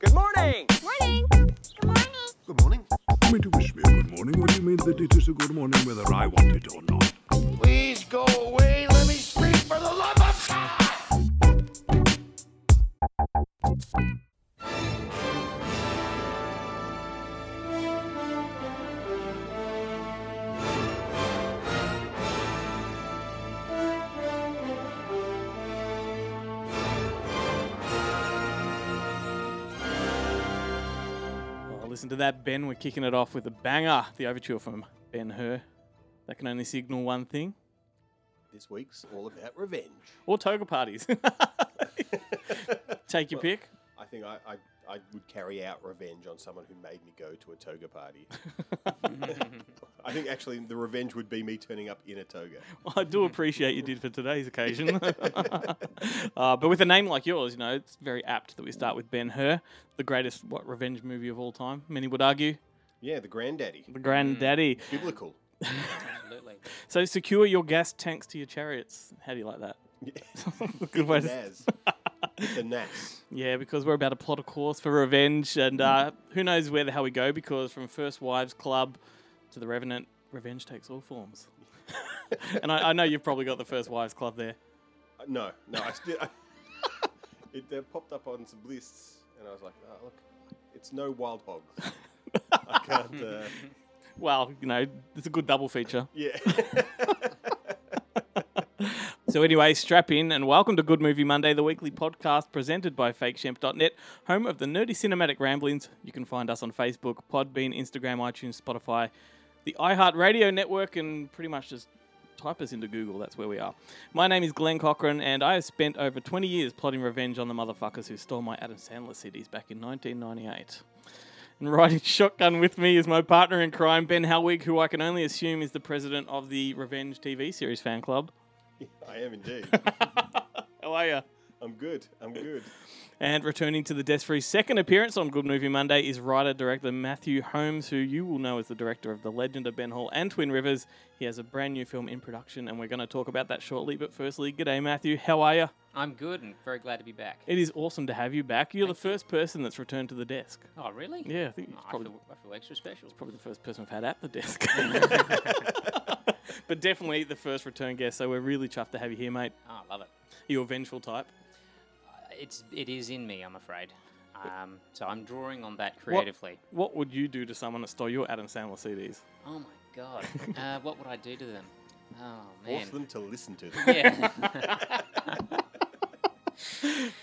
Good morning. Morning. Good morning. Good morning. You mean to wish me a good morning? What do you mean that it is a good morning whether I want it or not? Please go away. Let me sleep for the love of God. Listen to that, Ben. We're kicking it off with a banger. The overture from Ben Hur. That can only signal one thing. This week's all about revenge. Or toga parties. Take your Well, pick. I think I, I, I would carry out revenge on someone who made me go to a toga party. I think actually the revenge would be me turning up in a toga. Well, I do appreciate you did for today's occasion. uh, but with a name like yours, you know, it's very apt that we start with Ben Hur, the greatest what revenge movie of all time. Many would argue, Yeah, the granddaddy. the granddaddy. Biblical. Absolutely. So secure your gas tanks to your chariots. How do you like that? Good way the to- the Nas. Yeah, because we're about to plot a course for revenge, and uh, who knows where the hell we go? Because from First Wives Club to the Revenant, revenge takes all forms. and I, I know you've probably got the First Wives Club there. Uh, No, no, I still. it uh, popped up on some lists, and I was like, oh, look, it's no wild hogs. I can't. Uh, Well, you know, it's a good double feature. yeah. So anyway, strap in and welcome to Good Movie Monday, the weekly podcast presented by FakeShemp.net, home of the nerdy cinematic ramblings. You can find us on Facebook, Podbean, Instagram, iTunes, Spotify, the iHeartRadio network, and pretty much just type us into Google. That's where we are. My name is Glenn Cochran, and I have spent over 20 years plotting revenge on the motherfuckers who stole my Adam Sandler CDs back in 1998. And riding shotgun with me is my partner in crime, Ben Hellwig, who I can only assume is the president of the Revenge TV series fan club. I am indeed. How are you? I'm good. I'm good. And returning to the desk for his second appearance on Good Movie Monday is writer director Matthew Holmes, who you will know as the director of The Legend of Ben Hall and Twin Rivers. He has a brand new film in production, and we're going to talk about that shortly. But firstly, g'day, Matthew. How are you? I'm good and very glad to be back. It is awesome to have you back. You're the first person that's returned to the desk. Oh, really? Yeah, I think Oh, it's I, probably, feel, I feel extra special. It's probably the first person we've had at the desk. but definitely the first return guest, so we're really chuffed to have you here, mate. Oh, I love it. You're a vengeful type. It's it is in me, I'm afraid. Um, so I'm drawing on that creatively. What would you do to someone that stole your Adam Sandler CDs? Oh my god. uh, what would I do to them? Oh Force them to listen to them. Yeah.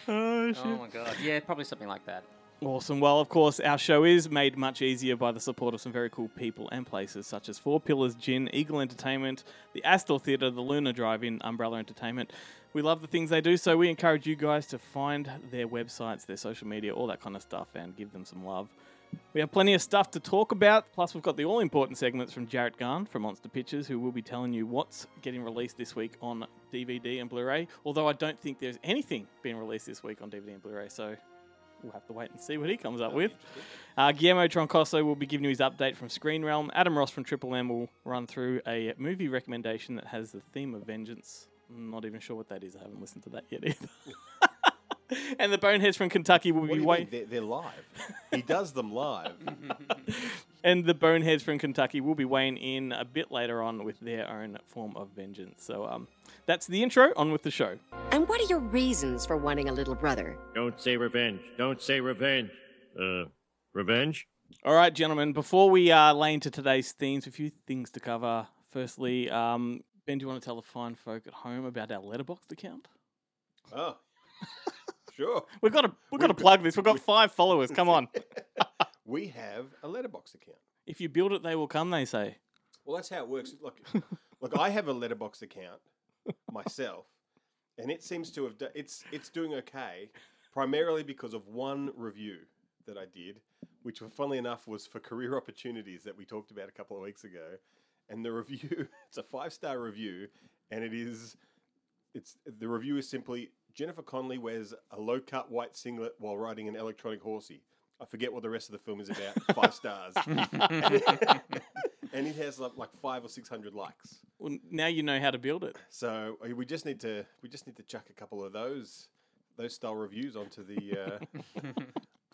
Oh, shit. oh my god. Yeah, probably something like that. Awesome. Well, of course, our show is made much easier by the support of some very cool people and places such as Four Pillars Gin, Eagle Entertainment, the Astor Theatre, the Luna Drive In, Umbrella Entertainment. We love the things they do, so we encourage you guys to find their websites, their social media, all that kind of stuff, and give them some love. We have plenty of stuff to talk about, plus, we've got the all important segments from Jarrett Gahan from Monster Pictures, who will be telling you what's getting released this week on DVD and Blu ray. Although I don't think there's anything being released this week on DVD and Blu ray, so we'll have to wait and see what he comes up with. Uh, Guillermo Troncoso will be giving you his update from Screen Realm. Adam Ross from Triple M will run through a movie recommendation that has the theme of vengeance. I'm not even sure what that is. I haven't listened to that yet either. and the Boneheads from Kentucky will What be waiting. They're, they're live. he does them live. And the Boneheads from Kentucky will be weighing in a bit later on with their own form of vengeance. So um, that's the intro. On with the show. And what are your reasons for wanting a little brother? Don't say revenge. Don't say revenge. Uh, revenge? All right, gentlemen. Before we uh, lay into today's themes, a few things to cover. Firstly, um, Ben, do you want to tell the fine folk at home about our Letterboxd account? Oh, sure. We've got to we've got to plug this. We've got five followers. Come on. We have a Letterboxd account. If you build it, they will come. They say. Well, that's how it works. Look, look, I have a Letterboxd account myself, and it seems to have. Do- it's it's doing okay, primarily because of one review. that I did, which, funnily enough, was for career opportunities that we talked about a couple of weeks ago. And the review, it's a five star review, and it is, it's the review is simply Jennifer Connelly wears a low cut white singlet while riding an electronic horsey. I forget what the rest of the film is about. Five stars, and it has like, like five or six hundred likes. Well, now you know how to build it. So uh, we just need to we just need to chuck a couple of those those style reviews onto the uh,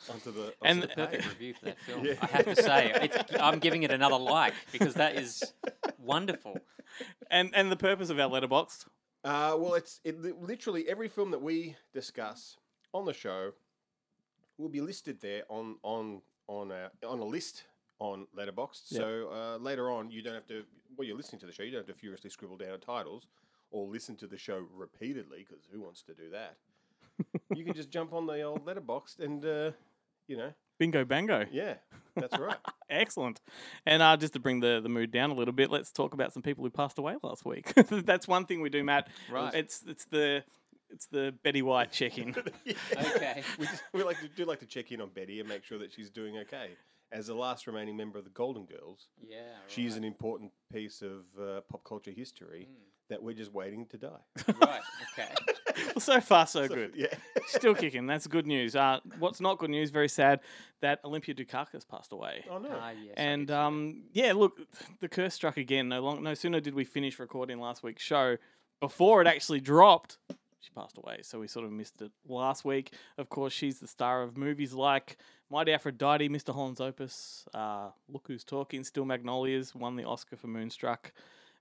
onto the onto And the the Perfect review for that film. Yeah. I have to say, it's, I'm giving it another like because that is wonderful. And and the purpose of our Letterboxd. Uh, well, it's it literally every film that we discuss on the show will be listed there on on on a, on a list on Letterboxd. Yep. So uh, later on, you don't have to. Well, you're listening to the show. You don't have to furiously scribble down titles or listen to the show repeatedly because who wants to do that? you can just jump on the old Letterboxd and uh, you know, Bingo bango. yeah, that's right. Excellent. And uh, just to bring the, the mood down a little bit, let's talk about some people who passed away last week. That's one thing we do, Matt. Right. It's it's the it's the Betty White check-in. Okay. we, just, we like to do like to check in on Betty and make sure that she's doing okay. As the last remaining member of the Golden Girls, Yeah. She's right. an important piece of uh, pop culture history that we're just waiting to die. Right. Okay. well, so far, so So, good. Yeah. Still kicking. That's good news. Uh, what's not good news? Very sad that Olympia Dukakis passed away. oh no. Ah, yes, And um, yeah, look, the curse struck again. No long, no sooner did we finish recording last week's show, before it actually dropped, she passed away. So we sort of missed it last week. Of course, she's the star of movies like Mighty Aphrodite, Mr. Holland's Opus, uh, Look Who's Talking, Steel Magnolias, won the Oscar for Moonstruck.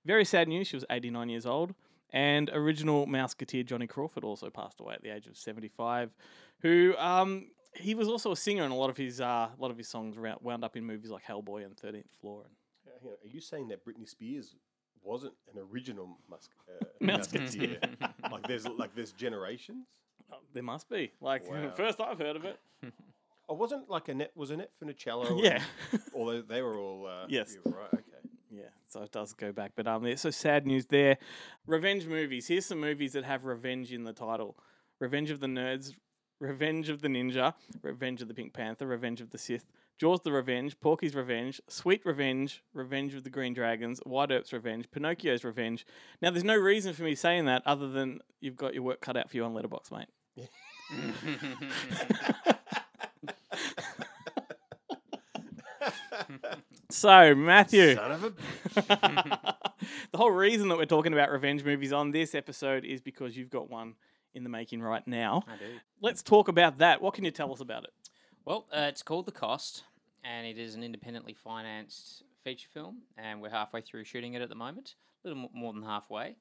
Very sad news. She was 89 years old. And original Mouseketeer Johnny Crawford also passed away at the age of 75. Who um, he was also a singer, and a lot of his uh, a lot of his songs wound up in movies like Hellboy and Thirteenth Floor. And Are you saying that Britney Spears wasn't an original musk- uh, Musketeer. musketeer? like there's like there's generations. oh, there must be like Wow. first I've heard of it. Oh, wasn't like a Annette was Annette Funicello? yeah, Although they were all. Uh, Yes. yeah, right. Okay. yeah. So it does go back, but um, so sad news there. Revenge movies. Here's some movies that have revenge in the title: Revenge of the Nerds, Revenge of the Ninja, Revenge of the Pink Panther, Revenge of the Sith, Jaws the Revenge, Porky's Revenge, Sweet Revenge, Revenge of the Green Dragons, Wyatt Earp's Revenge, Pinocchio's Revenge. Now, there's no reason for me saying that other than you've got your work cut out for you on Letterboxd, mate. So, Matthew. Son of a. the whole reason that we're talking about revenge movies on this episode is because you've got one in the making right now. I do. Let's talk about that. What can you tell us about it? Well, uh, it's called The Cost, and it is an independently financed feature film, and we're halfway through shooting it at the moment, a little more than halfway.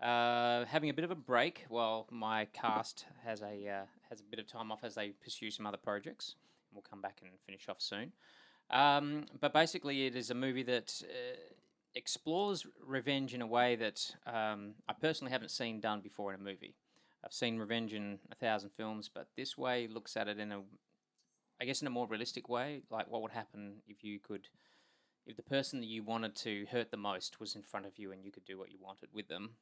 Uh, having a bit of a break while my cast has a uh, has a bit of time off as they pursue some other projects. We'll come back and finish off soon. Um, but basically, it is a movie that uh, explores revenge in a way that um, I personally haven't seen done before in a movie. I've seen revenge in a thousand films, but this way looks at it in a I guess in a more realistic way, like what would happen if you could, if the person that you wanted to hurt the most was in front of you and you could do what you wanted with them,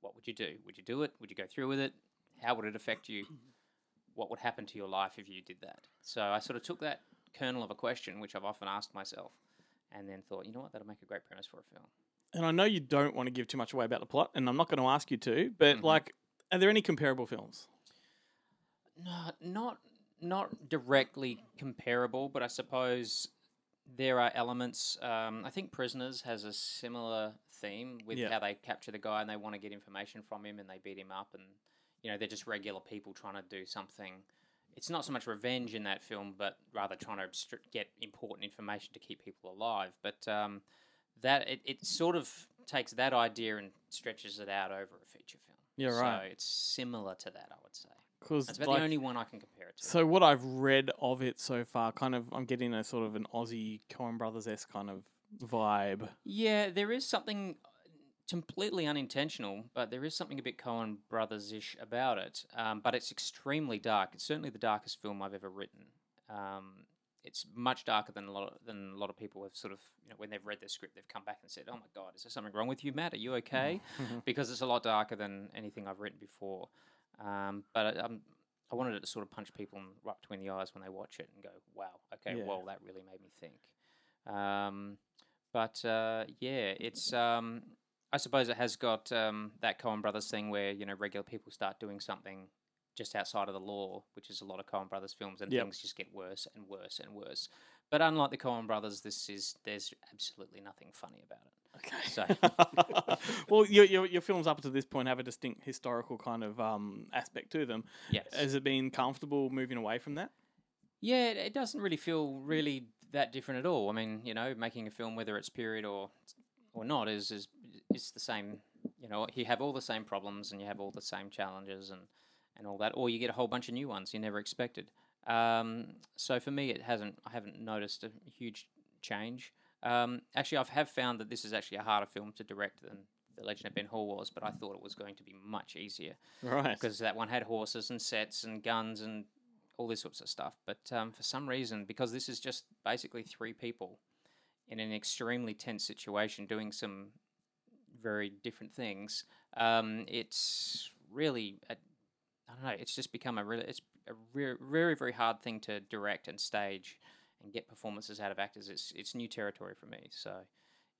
what would you do? Would you do it? Would you go through with it? How would it affect you? What would happen to your life if you did that? So I sort of took that kernel of a question, which I've often asked myself, and then thought, you know what, that'll make a great premise for a film. And I know you don't want to give too much away about the plot, and I'm not going to ask you to, but Mhm. like, are there any comparable films? No, not not directly comparable, but I suppose there are elements. Um, I think Prisoners has a similar theme with Yeah. how they capture the guy and they want to get information from him and they beat him up and you know they're just regular people trying to do something. It's not so much revenge in that film, but rather trying to obstr- get important information to keep people alive. But um, that it, it sort of takes that idea and stretches it out over a feature film. Yeah, right. So it's similar to that, I would say. Because That's about the only one I can compare it to. So what I've read of it so far, kind of, I'm getting a sort of an Aussie Coen Brothers s kind of vibe. yeah, there is something completely unintentional, but there is something a bit Coen Brothers ish about it. Um, but it's extremely dark. It's certainly the darkest film I've ever written. Um, it's much darker than a lot of, than a lot of people have sort of you know when they've read the script they've come back and said, "Oh my God, is there something wrong with you, Matt? Are you okay?" because it's a lot darker than anything I've written before. Um, but I- I'm I wanted it to sort of punch people right between the eyes when they watch it and go, "Wow, okay, Yeah. well, that really made me think." Um, but uh, yeah, it's. Um, I suppose it has got um, that Coen Brothers thing where you know regular people start doing something just outside of the law, which is a lot of Coen Brothers films, and Yep. things just get worse and worse and worse. But unlike the Coen Brothers, this is there's absolutely nothing funny about it. Okay. So- well, your, your your films up to this point have a distinct historical kind of um, aspect to them. Yes. Has it been comfortable moving away from that? Yeah, it, it doesn't really feel really that different at all. I mean, you know, making a film, whether it's period or or not, is is is the same. You know, you have all the same problems and you have all the same challenges and and all that, or you get a whole bunch of new ones you never expected. Um, so for me, it hasn't. I haven't noticed a huge change. Um, actually, I have found that this is actually a harder film to direct than The Legend of Ben Hall was, but I thought it was going to be much easier Right. because that one had horses and sets and guns and all this sorts of stuff. But um, for some reason, because this is just basically three people in an extremely tense situation doing some very different things, um, it's really, I I don't know, it's just become a really, it's a re- very, very hard thing to direct and stage and get performances out of actors. It's it's new territory for me. So,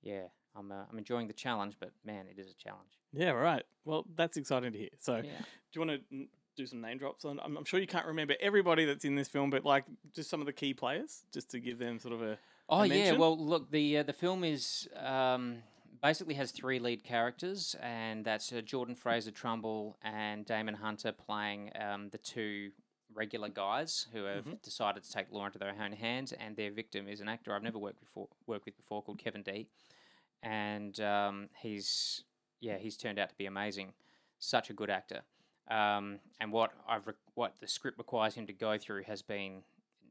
yeah, I'm uh, I'm enjoying the challenge, but man, it is a challenge. Yeah, right. Well, that's exciting to hear. So, Yeah. do you want to do some name drops on? I'm, I'm sure you can't remember everybody that's in this film, but like just some of the key players, just to give them sort of a. Oh yeah, well look, the uh, the film is um, basically has three lead characters, and that's uh, Jordan Fraser Trumble and Damon Hunter playing um, the two regular guys who have decided to take law into their own hands, and their victim is an actor I've never worked before worked with before called Kevin Dee, and um, he's yeah he's turned out to be amazing, such a good actor. Um, and what I've re- what the script requires him to go through has been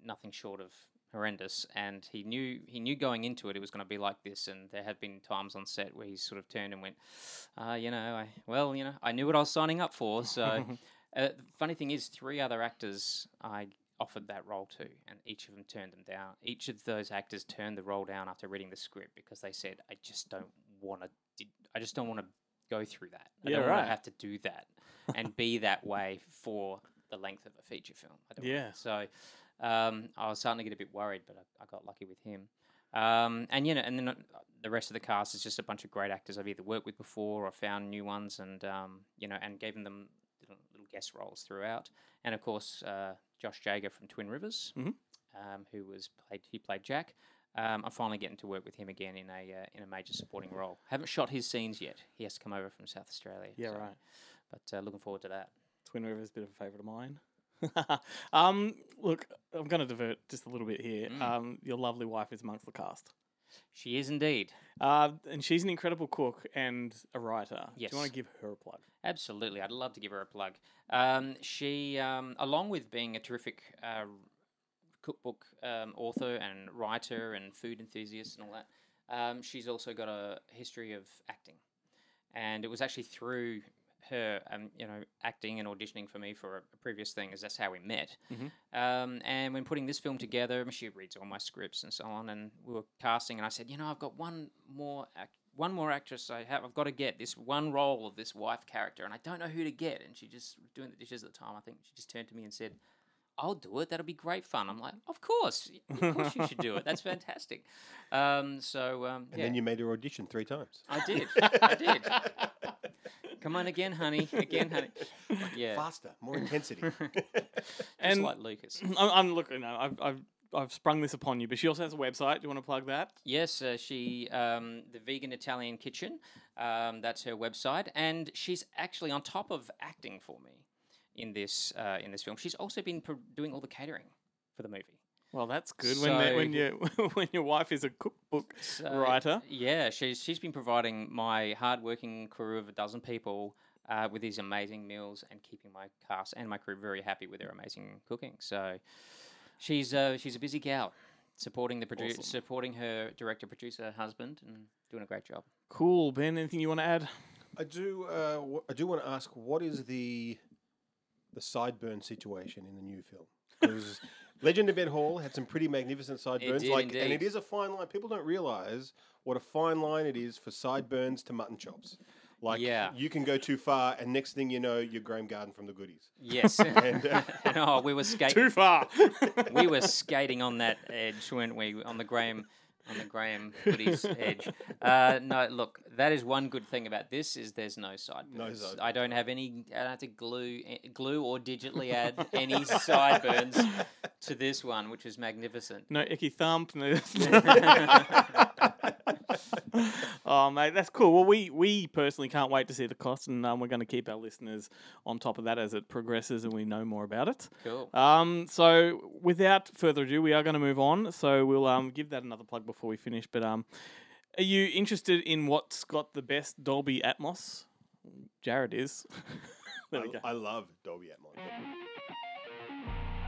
nothing short of horrendous. And he knew he knew going into it it was going to be like this. And there had been times on set where he sort of turned and went, uh, you know, I well, you know, I knew what I was signing up for. So uh, funny thing is, three other actors I offered that role to, and each of them turned them down. Each of those actors turned the role down after reading the script because they said, I just don't want to. I just don't want to go through that. I Yeah, don't want right. to have to do that and be that way for the length of a feature film. I don't Yeah. Want. So um, I was starting to get a bit worried, but I, I got lucky with him. Um, and you know, and then the rest of the cast is just a bunch of great actors I've either worked with before or found new ones, and um, you know, and gave them little, little guest roles throughout. And of course, uh, Josh Jager from Twin Rivers, Mhm. um, who was played he played Jack. Um, I'm finally getting to work with him again in a uh, in a major supporting role. Haven't shot his scenes yet. He has to come over from South Australia. Yeah, so- right. But uh, looking forward to that. Twin Rivers, a bit of a favourite of mine. um, look, I'm going to divert just a little bit here. Mm. Um, your lovely wife is amongst the cast. She is indeed. Uh, and she's an incredible cook and a writer. Do you want to give her a plug? Absolutely, I'd love to give her a plug. Um, she, um, along with being a terrific uh, cookbook um, author and writer and food enthusiast and all that, um, she's also got a history of acting, and it was actually through her, um, you know, acting and auditioning for me for a, a previous thing, as that's how we met. Um, and when putting this film together, she reads all my scripts and so on, and we were casting, and I said, you know, I've got one more act- one more actress I have. I've got to get this one role of this wife character, and I don't know who to get. And she just doing the dishes at the time. I think she just turned to me and said, "I'll do it. That'll be great fun." I'm like, "Of course, of course you should do it. That's fantastic." Um, so um, And yeah, then you made her audition three times. I did. I did. Come on again, honey. Again, honey. Yeah. Faster, more intensity. Just And- like Lucas. I'm, I'm looking. No, I've, I've I've sprung this upon you, but she also has a website. Do you want to plug that? Yes, uh, she um, the Vegan Italian Kitchen. Um, that's her website, and she's actually on top of acting for me in this uh, in this film. She's also been pro- doing all the catering for the movie. Well, that's good when they, when So- you when your wife is a cookbook So, writer. Yeah, she's she's been providing my hardworking crew of a dozen people uh, with these amazing meals and keeping my cast and my crew very happy with their amazing cooking. So she's uh, she's a busy gal, supporting the produ- Awesome. supporting her director producer husband and doing a great job. Cool, Ben. Anything you want to add? I do. Uh, wh- I do want to ask, what is the the sideburn situation in the new film? Because Legend of Ben Hall had some pretty magnificent sideburns, did like, and it is a fine line. People don't realize what a fine line it is for sideburns to mutton chops. Like Yeah. you can go too far, and next thing you know, you're Graeme Garden from the Goodies. Yes. And, uh, oh, we were skating. Too far. we were skating on that edge, weren't we? On the Graeme, on the Graeme goodies edge. Uh, no, look, that is one good thing about this is there's no sideburns. sideburns. I don't have any. I don't have to glue, glue or digitally add any sideburns to this one, which is magnificent. no icky thump. No. oh mate, that's cool. Well, we we personally can't wait to see the cost, and um, we're going to keep our listeners on top of that as it progresses and we know more about it. Cool. Um, so without further ado, we are going to move on. So we'll um give that another plug before we finish. But um, are you interested in what's got the best Dolby Atmos? Jarrett is. there we I, go. I love Dolby Atmos.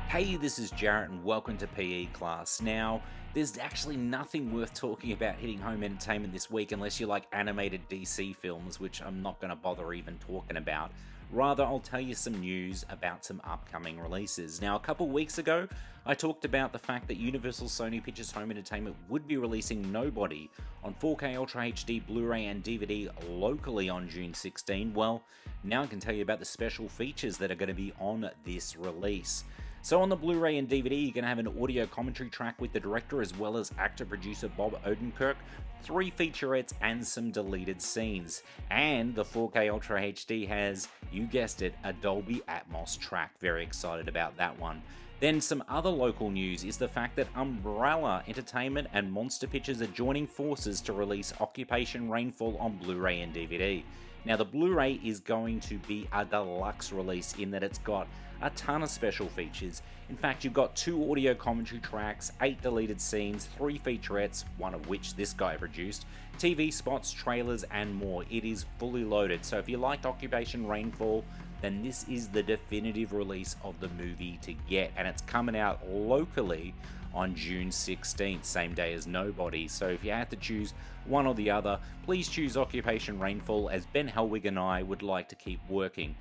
Hey, this is Jarrett, and welcome to PE class. Now, there's actually nothing worth talking about hitting home entertainment this week unless you like animated DC films, which I'm not going to bother even talking about. Rather, I'll tell you some news about some upcoming releases. Now, a couple weeks ago, I talked about the fact that Universal Sony Pictures Home Entertainment would be releasing Nobody on 4K Ultra HD, Blu ray, and DVD locally on June 16. Well, now I can tell you about the special features that are going to be on this release. So on the Blu-ray and DVD, you're going to have an audio commentary track with the director as well as actor-producer Bob Odenkirk, three featurettes and some deleted scenes. And the 4K Ultra HD has, you guessed it, a Dolby Atmos track. Very excited about that one. Then some other local news is the fact that Umbrella Entertainment and Monster Pictures are joining forces to release Occupation Rainfall on Blu-ray and DVD. Now, the Blu ray is going to be a deluxe release in that it's got a ton of special features. In fact, you've got two audio commentary tracks, eight deleted scenes, three featurettes, one of which this guy produced, TV spots, trailers, and more. It is fully loaded. So, if you liked Occupation Rainfall, then this is the definitive release of the movie to get, and it's coming out locally on June 16th, same day as Nobody. So if you had to choose one or the other, please choose Occupation Rainfall as Ben Helwig and I would like to keep working.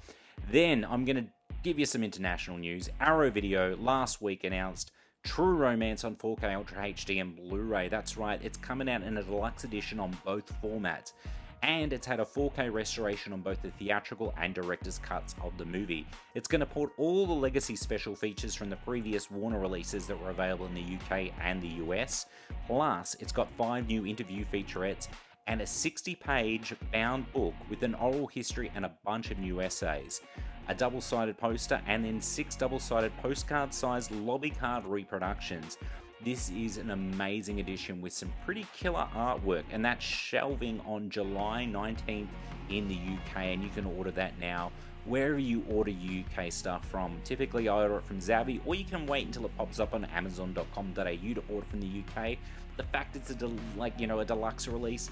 Then I'm going to give you some international news. Arrow Video last week announced True Romance on 4K Ultra HD and Blu ray. That's right, it's coming out in a deluxe edition on both formats and it's had a 4K restoration on both the theatrical and director's cuts of the movie. It's going to port all the legacy special features from the previous Warner releases that were available in the UK and the US, plus, it's got five new interview featurettes and a 60 page bound book with an oral history and a bunch of new essays. A double sided poster, and then six double sided postcard sized lobby card reproductions. This is an amazing edition with some pretty killer artwork, and that's shelving on July 19th in the UK, and you can order that now wherever you order UK stuff from. Typically, I order it from Zavvi, or you can wait until it pops up on Amazon.com.au to order from the UK. The fact it's a del- like you know a deluxe release,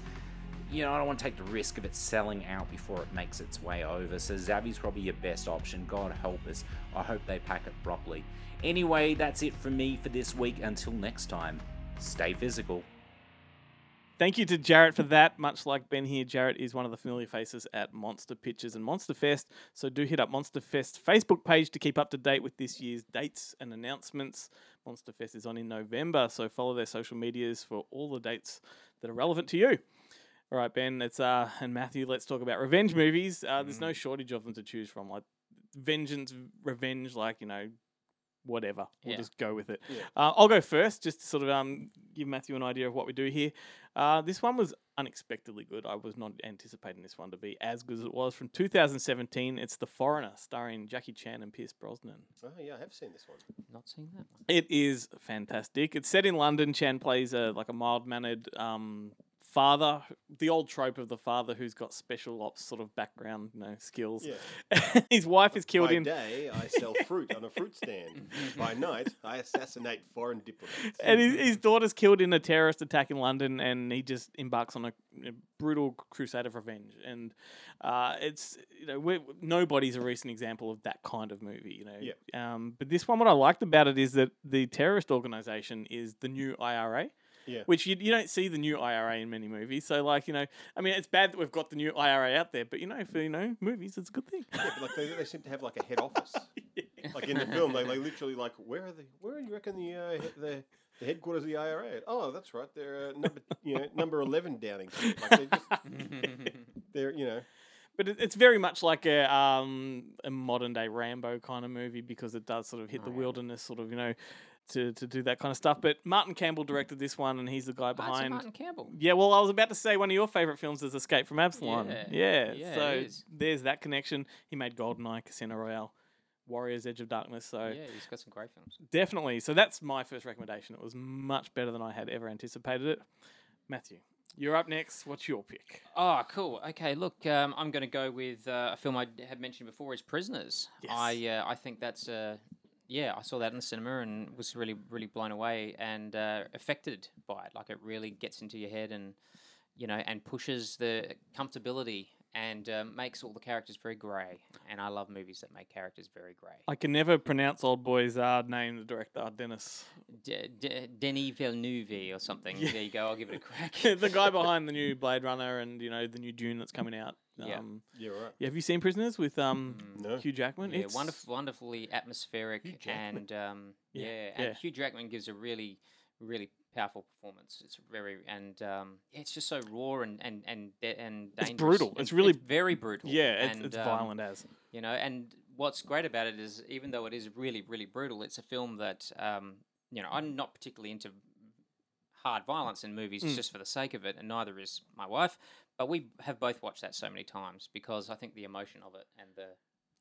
you know I don't want to take the risk of it selling out before it makes its way over. So Zavvi's probably your best option. God help us. I hope they pack it properly. Anyway, that's it from me for this week. Until next time, stay physical. Thank you to Jarrett for that. Much like Ben here, Jarrett is one of the familiar faces at Monster Pictures and Monster Fest. So do hit up Monster Fest Facebook page to keep up to date with this year's dates and announcements. Monster Fest is on in November, so follow their social medias for all the dates that are relevant to you. All right, Ben, it's uh and Matthew, let's talk about revenge movies. Uh, there's no shortage of them to choose from, like vengeance, revenge, like you know, whatever. We'll Yeah. just go with it. Yeah. Uh, I'll go first, just to sort of um, give Matthew an idea of what we do here. Uh, this one was unexpectedly good. I was not anticipating this one to be as good as it was. From 2017, it's The Foreigner, starring Jackie Chan and Pierce Brosnan. Oh yeah, I have seen this one. Not seen that one. It is fantastic. It's set in London. Chan plays a like a mild mannered um, father, the old trope of the father who's got special ops sort of background, you know, skills. Yeah. His wife is killed By in. day, I sell fruit on a fruit stand. By night, I assassinate foreign diplomats. and his, his daughter's killed in a terrorist attack in London, and he just embarks on a, a brutal crusade of revenge. And uh, it's you know we're, nobody's a recent example of that kind of movie. You know, Yeah. Um, but this one, what I liked about it is that the terrorist organization is the new IRA. Yeah. Which you, you don't see the new IRA in many movies. So like you know, I mean, it's bad that we've got the new IRA out there, but you know, for you know movies, it's a good thing. Yeah, but like they, they seem to have like a head office. Like in the film, they like literally like where are the where do you reckon the uh, the the headquarters of the IRA? Oh, that's right, they're uh, number you know number eleven Downing Street. Like they just they're you know But it, it's very much like a um a modern day Rambo kind of movie because it does sort of hit Oh, the yeah. wilderness, sort of you know, to to do that kind of stuff. But Martin Campbell directed this one, and he's the guy behind. Martin Campbell. Yeah, well, I was about to say one of your favorite films is Escape from Absolom. Yeah. Yeah, Yeah, so there's that connection. He made Goldeneye, Casino Royale, Warriors Edge of Darkness. So Yeah, he's got some great films. definitely. So that's my first recommendation. It was much better than I had ever anticipated it. Matthew, you're up next. What's your pick? Oh, cool. Okay, look, um, I'm going to go with uh, a film I had mentioned before, is Prisoners. Yes. I uh, I think that's uh, yeah, I saw that in the cinema and was really really blown away and uh, affected by it. Like it really gets into your head and you know and pushes the comfortability and um, makes all the characters very grey. And I love movies that make characters very grey. I can never pronounce Old Boy's uh, name, the director, Dennis. D- D- Denis Villeneuve or something. Yeah. There you go. I'll give it a crack. the guy behind the new Blade Runner and, you know, the new Dune that's coming out. Yeah. Um, Yeah, right. yeah, have you seen Prisoners with um, No. Hugh Jackman? Yeah, It's- wonderful, wonderfully atmospheric, Hugh and um, Yeah, yeah, and yeah. Hugh Jackman gives a really, really powerful performance. It's very and um, yeah, it's just so raw and and and and It's dangerous. brutal. and It's really- very brutal. Yeah, it's, and, it's um, violent as. You know, and what's great about it is even though it is really, really brutal, it's a film that um, you know I'm not particularly into hard violence in movies Mm. just for the sake of it, and neither is my wife. But we have both watched that so many times because I think the emotion of it and the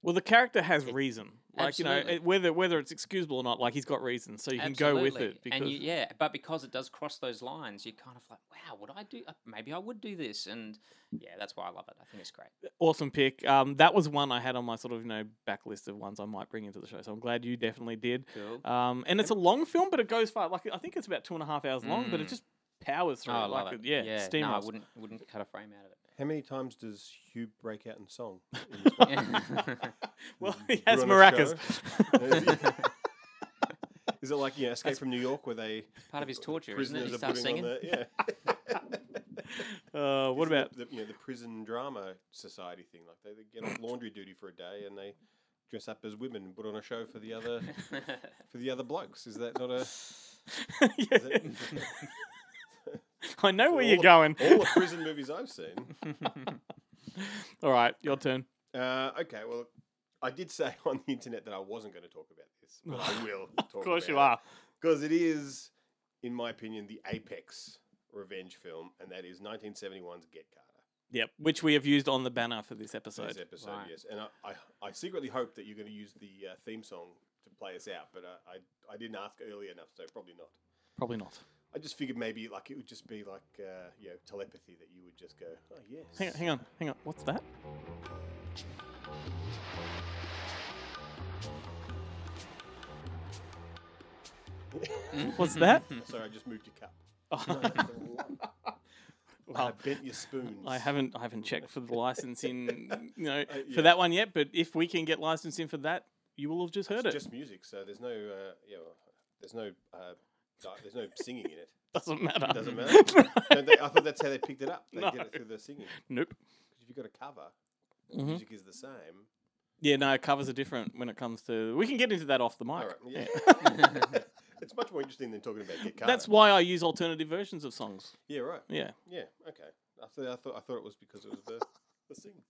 Well, the character has reason. Like, you know, it, whether whether it's excusable or not, like he's got reason, so you can go with it. Because and you, yeah, but because it does cross those lines, you're kind of like, wow, would I do? Uh, maybe I would do this, and yeah, that's why I love it. I think it's great. awesome pick. Um, that was one I had on my sort of you know backlist of ones I might bring into the show. So I'm glad you definitely did. Cool. Um, and it's a long film, but it goes far. Like I think it's about two and a half hours long, but it Mm. just powers through. Oh, I it, like it. yeah, yeah. steam no, I wouldn't wouldn't cut a frame out of it. How many times does Hugh break out in song? in this one? Yeah. Well, he has maracas. Is it like you know, Escape from New York, where they Part of his torture, isn't it? prisoners He starts singing. the yeah. uh, what Isn't it about the, you know the prison drama society thing? Like they, they get off laundry duty for a day and they dress up as women and put on a show for the other for the other blokes. Is that not a? Yeah. Is it, I know where all you're the- going. All the prison movies I've seen. All right, your turn. Uh, okay, well, I did say on the internet that I wasn't going to talk about this, but I will. Talk Of course you are. because it is, in my opinion, the apex revenge film, and that is 1971's Get Carter. Yep, which we have used on the banner for this episode. This episode, Right. yes, and I, I, I secretly hope that you're going to use the uh, theme song to play us out, but uh, I, I didn't ask early enough, so probably not. Probably not. I just figured maybe like it would just be like uh, you know telepathy that you would just go, oh yes. Hang on, hang on, hang on. What's that? What's that? Sorry, I just moved your cup. Oh. I bent your spoons. I haven't I haven't checked for the licensing, you know, Uh, yeah. for that one yet. But if we can get licensing for that, you will have just heard it's it. just music, so there's no, uh, yeah, well, there's no, uh, there's no singing in it. Doesn't matter. Doesn't matter. Don't they, I thought that's how they picked it up. They No. did it through the singing. nope. Because if you've got a cover, the Mhm. music is the same. Yeah, no, covers are different when it comes to. We can get into that off the mic. All right, yeah. It's much more interesting than talking about Get Carter. That's why I use alternative versions of songs. Yeah, right. Yeah. Yeah, okay. I thought I thought, I thought it was because it was the the singing.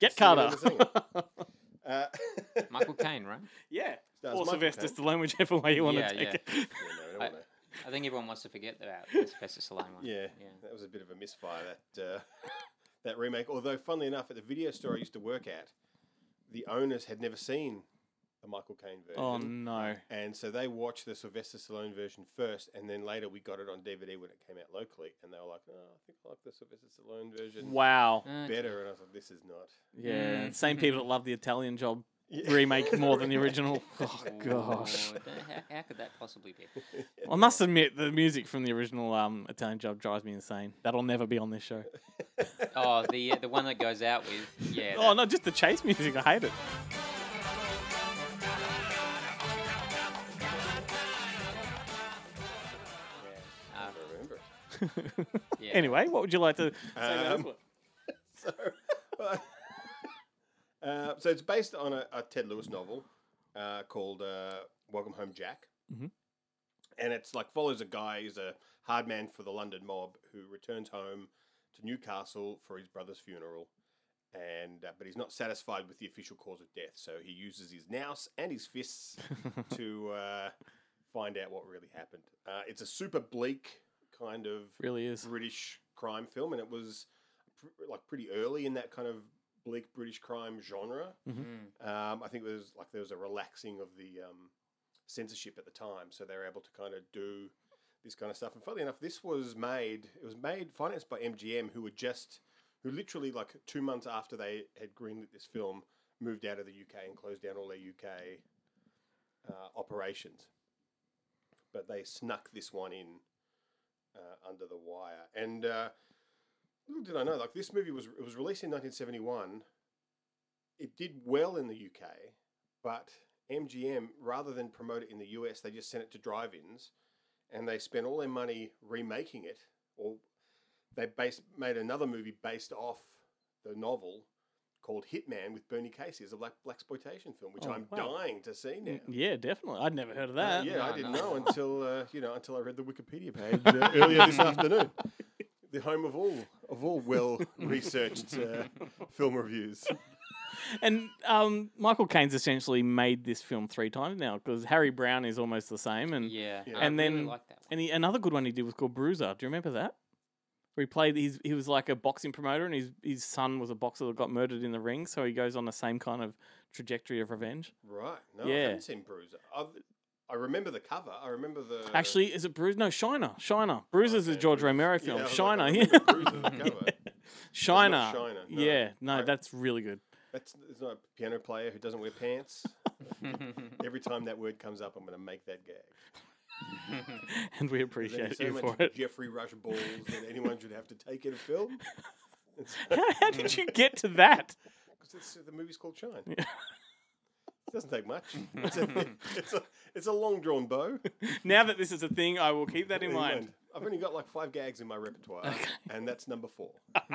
Get singing Carter. the singing. Uh, Michael Caine, right? yeah. Stars Or Michael Sylvester Caine. Stallone, whichever way you want Yeah, to take yeah. it. Yeah, no, I I- I think everyone wants to forget about the Sylvester Stallone one. Yeah, yeah. that was a bit of a misfire that uh, that remake. Although, funnily enough, at the video store I used to work at, the owners had never seen the Michael Caine version. Oh no. And so they watched the Sylvester Stallone version first, and then later we got it on DVD when it came out locally, and they were like, "Oh, I think I like the Sylvester Stallone version Wow. Uh, better." And I was like, "This is not." Yeah. Mm. Same people that love the Italian job Yeah. remake more than the original. Oh gosh. How, how could that possibly be? I must admit the music from the original um, Italian job drives me insane. That'll never be on this show. Oh, the the one that goes out with yeah. Oh that- no, just the chase music. I hate it. Yeah. Anyway, what would you like to say about Um, this one? so, uh, so it's based on a, a Ted Lewis novel uh, called uh, Welcome Home, Jack. Mhm. And it's like follows a guy who's a hard man for the London mob who returns home to Newcastle for his brother's funeral. and uh, but he's not satisfied with the official cause of death. So he uses his nous and his fists to uh, find out what really happened. Uh, it's a super bleak kind of Really is. British crime film, and it was pr- like pretty early in that kind of bleak British crime genre. Mm-hmm. Um, I think there was like there was a relaxing of the um, censorship at the time, so they were able to kind of do this kind of stuff. And funnily enough, this was made. It was made financed by MGM, who were just who literally like two months after they had greenlit this film, moved out of the UK and closed down all their UK uh, operations. But they snuck this one in uh, under the wire. And uh, little did I know, like this movie was it was released in 1971. It did well in the UK, but MGM, rather than promote it in the US, they just sent it to drive-ins, and they spent all their money remaking it, or they based made another movie based off the novel called Hitman with Bernie Casey as a black black exploitation film, which Oh, I'm wow. dying to see now. Yeah, definitely. I'd never heard of Uh, that. yeah, I didn't no. know until uh, you know until I read the Wikipedia page uh, earlier this afternoon. The home of all of all well researched uh, film reviews. And um, Michael Caine's essentially made this film three times now because Harry Brown is almost the same, and Yeah, Yeah. I and really then like that one. and he, another good one he did was called Bruiser. Do you remember that? Where he played, he's, he was like a boxing promoter, and his his son was a boxer that got murdered in the ring. So he goes on the same kind of trajectory of revenge. Right? No, I Yeah. haven't seen Bruiser. I've, I remember the cover. I remember the Actually, is it Bruiser? No, Shiner. Shiner. Bruiser's a Okay, George Bruiser. Romero film. I was like, Shiner. Yeah. Bruiser. Shiner. Shiner, no. Yeah. No, I- that's really good. That's there's not a piano player who doesn't wear pants. Every time that word comes up, I'm going to make that gag. And we appreciate so you for it. Geoffrey Rush balls that anyone should have to take in a film. How, how did you get to that? Because uh, the movie's called Shine. It doesn't take much. It's a, it's a, it's a long drawn bow. Now that this is a thing, I will keep that in Keep mind. I've only got like five gags in my repertoire, and that's number four.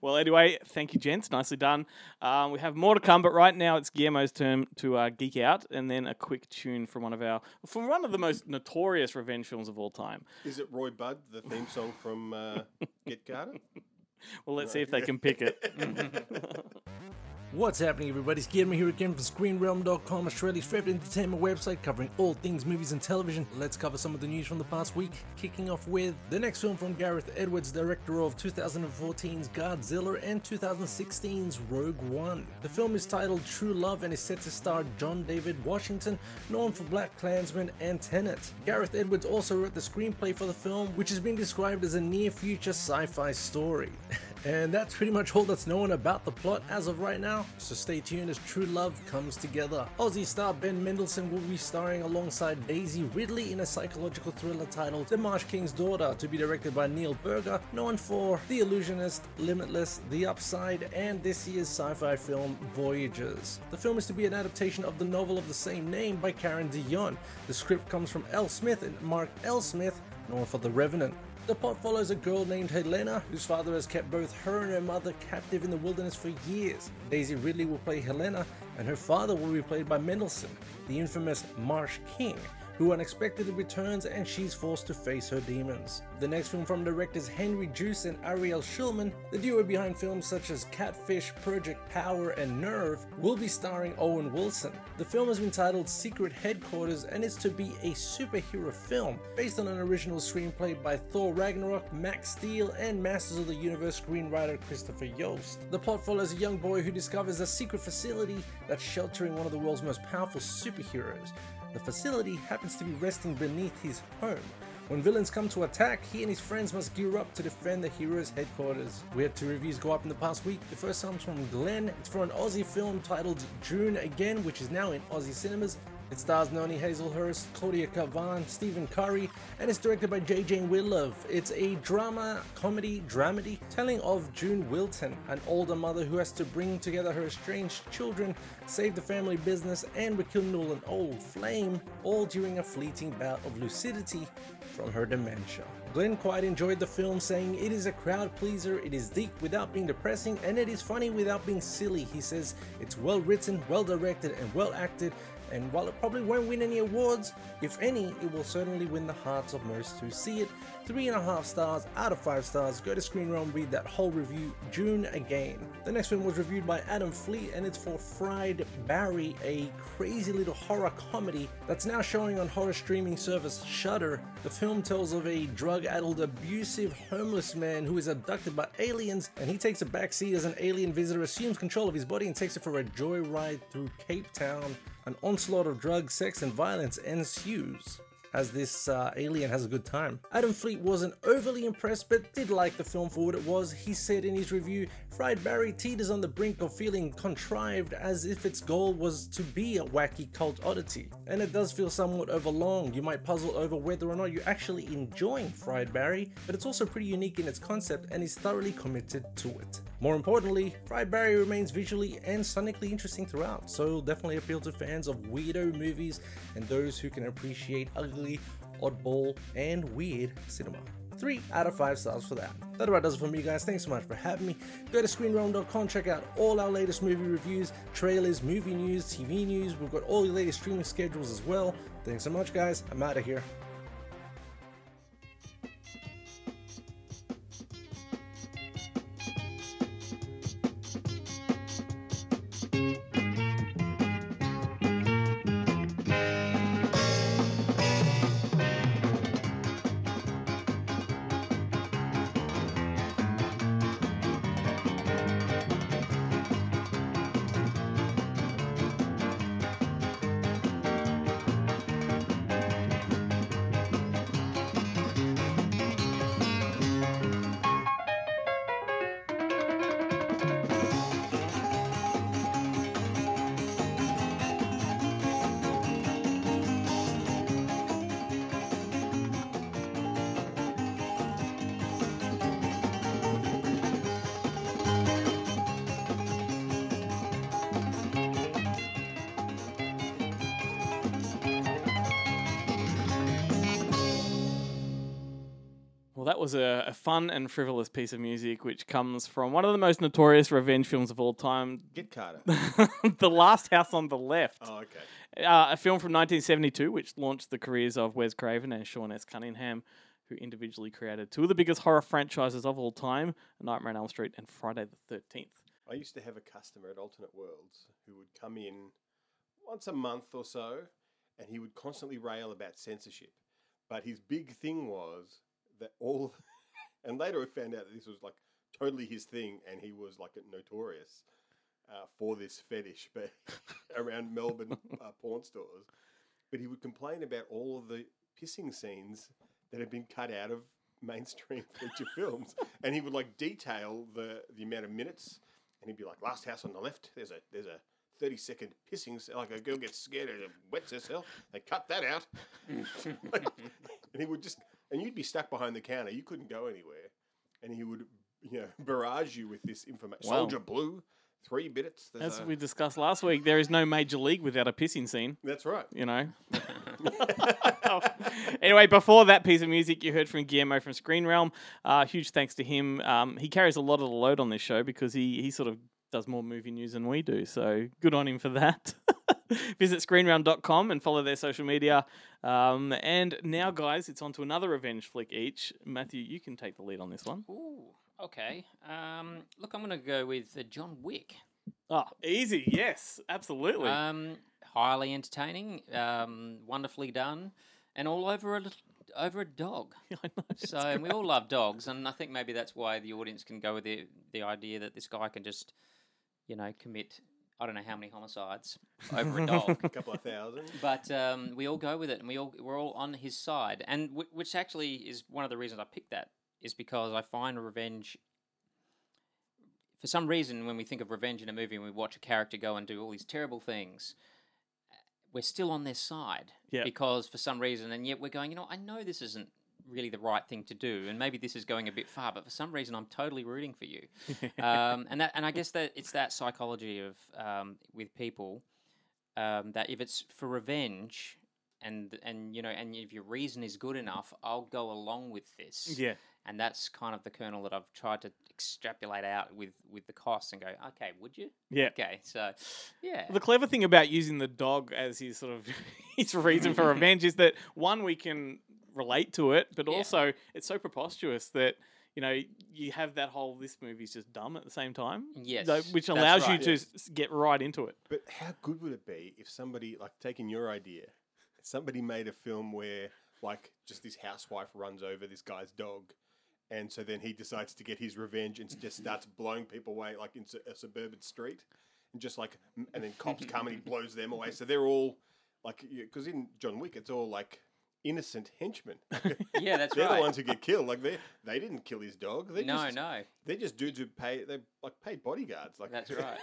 Well, anyway, thank you, gents. Nicely done. Um, we have more to come, but right now it's Guillermo's turn to uh, geek out, and then a quick tune from one of our from one of the most notorious revenge films of all time. Is it Roy Budd, the theme song from uh, Get Carter? Well, let's see if they can pick it. What's happening, everybody? It's Guillermo here again from ScreenRealm.com, Australia's favorite entertainment website covering all things movies and television. Let's cover some of the news from the past week, kicking off with the next film from Gareth Edwards, director of 2014's Godzilla and 2016's Rogue One. The film is titled True Love and is set to star John David Washington, known for BlacKkKlansman and Tenet. Gareth Edwards also wrote the screenplay for the film, which has been described as a near future sci fi story. And that's pretty much all that's known about the plot as of right now, so stay tuned as True Love comes together. Aussie star Ben Mendelsohn will be starring alongside Daisy Ridley in a psychological thriller titled The Marsh King's Daughter, to be directed by Neil Burger, known for The Illusionist, Limitless, The Upside, and this year's sci fi film Voyagers. The film is to be an adaptation of the novel of the same name by Karen Dionne. The script comes from Elle Smith and Mark L. Smith, known for The Revenant. The plot follows a girl named Helena, whose father has kept both her and her mother captive in the wilderness for years. Daisy Ridley will play Helena, and her father will be played by Mendelsohn, the infamous Marsh King, who unexpectedly returns and she's forced to face her demons. The next film from directors Henry Joost and Ariel Schulman, the duo behind films such as Catfish, Project Power, and Nerve, will be starring Owen Wilson. The film has been titled Secret Headquarters and is to be a superhero film based on an original screenplay by Thor Ragnarok, Max Steel, and Masters of the Universe screenwriter Christopher Yost. The plot follows a young boy who discovers a secret facility that's sheltering one of the world's most powerful superheroes. The facility happens to be resting beneath his home. When villains come to attack, he and his friends must gear up to defend the hero's headquarters. We had two reviews go up in the past week. The first comes from Glenn. It's for an Aussie film titled June Again, which is now in Aussie cinemas. It stars Noni Hazelhurst, Claudia Karvan, Stephen Curry, and it's directed by J.J. Winlove. It's a drama, comedy, dramedy telling of June Wilton, an older mother who has to bring together her estranged children, save the family business, and rekindle an old flame, all during a fleeting bout of lucidity from her dementia. Glenn quite enjoyed the film, saying it is a crowd pleaser, it is deep without being depressing, and it is funny without being silly. He says it's well written, well directed, and well acted, and while it probably won't win any awards, if any, it will certainly win the hearts of most who see it. Three and a half stars out of five stars. Go to Screen Realm, read that whole review. June again. The next film was reviewed by Adam Fleet, and it's for Fried Barry, a crazy little horror comedy that's now showing on horror streaming service Shudder. The film tells of a drug-addled, abusive, homeless man who is abducted by aliens, and he takes a backseat as an alien visitor assumes control of his body and takes it for a joyride through Cape Town. An onslaught of drugs, sex, and violence ensues as this uh, alien has a good time. Adam Fleet wasn't overly impressed but did like the film for what it was. He said in his review, Fried Barry teeters on the brink of feeling contrived as if its goal was to be a wacky cult oddity. And it does feel somewhat overlong. You might puzzle over whether or not you're actually enjoying Fried Barry, but it's also pretty unique in its concept and is thoroughly committed to it. More importantly, Fried Barry remains visually and sonically interesting throughout, so it'll definitely appeal to fans of weirdo movies and those who can appreciate ugly, oddball, and weird cinema. 3 out of 5 stars for that. That about does it for me, guys. Thanks so much for having me. Go to screenrealm.com, check out all our latest movie reviews, trailers, movie news, TV news. We've got all the latest streaming schedules as well. Thanks so much, guys. I'm out of here. That was a, a fun and frivolous piece of music, which comes from one of the most notorious revenge films of all time, Get Carter. The Last House on the Left. oh, okay. Uh, a film from 1972, which launched the careers of Wes Craven and Sean S. Cunningham, who individually created two of the biggest horror franchises of all time Nightmare on Elm Street and Friday the 13th. I used to have a customer at Alternate Worlds who would come in once a month or so, and he would constantly rail about censorship. But his big thing was that all, and later we found out that this was like totally his thing, and he was like notorious uh, for this fetish, but around Melbourne uh, porn stores. But he would complain about all of the pissing scenes that had been cut out of mainstream feature films, and he would like detail the the amount of minutes, and he'd be like, "Last house on the left, there's a there's a." 30 second pissing, like a girl gets scared and wets herself. They cut that out. And he would just, and you'd be stuck behind the counter. You couldn't go anywhere. And he would, you know, barrage you with this information. Wow. Soldier Blue, three minutes. there's As a- we discussed last week, there is no major league without a pissing scene. That's right. You know. anyway, before that piece of music, you heard from Guillermo from Screen Realm. Uh, huge thanks to him. Um, he carries a lot of the load on this show because he he sort of does more movie news than we do. So good on him for that. Visit screenrealm.com and follow their social media. Um, and now, guys, it's on to another revenge flick each. Matthew, you can take the lead on this one. Ooh, okay. Um, look, I'm going to go with uh, John Wick. Oh, easy. Yes, absolutely. Um, highly entertaining, um, wonderfully done, and all over a little, over a dog. I know, So and we all love dogs, and I think maybe that's why the audience can go with the the idea that this guy can just, you know, commit I don't know how many homicides over a dog. A couple of thousand. But um, we all go with it, and we all we're all on his side, and w- which actually is one of the reasons I picked that is because I find revenge. For some reason, when we think of revenge in a movie and we watch a character go and do all these terrible things, we're still on their side Yeah. because for some reason, and yet we're going, you know, I know this isn't really the right thing to do, and maybe this is going a bit far, but for some reason, I'm totally rooting for you. um, and that, and I guess that it's that psychology of um, with people um, that if it's for revenge and and you know and if your reason is good enough, I'll go along with this. Yeah. and that's kind of the kernel that I've tried to extrapolate out with with the costs and go, okay, would you? Yeah. Okay, so yeah, The clever thing about using the dog as his sort of his reason for revenge is that one we can relate to it, but Yeah. also it's so preposterous that you know you have that whole this movie's just dumb at the same time. Yes, so- which allows right. you to Yes. s- get right into it. But how good would it be if somebody, like taking your idea, somebody made a film where, like, just this housewife runs over this guy's dog, and so then he decides to get his revenge and just starts blowing people away, like in a suburban street, and just like, and then cops come and he blows them away. So they're all like, because in John Wick, it's all like innocent henchmen. yeah, that's right. they're right. the ones who get killed. Like they they didn't kill his dog. They're no, just, no, They're just dudes who pay. They like paid bodyguards. Like that's right.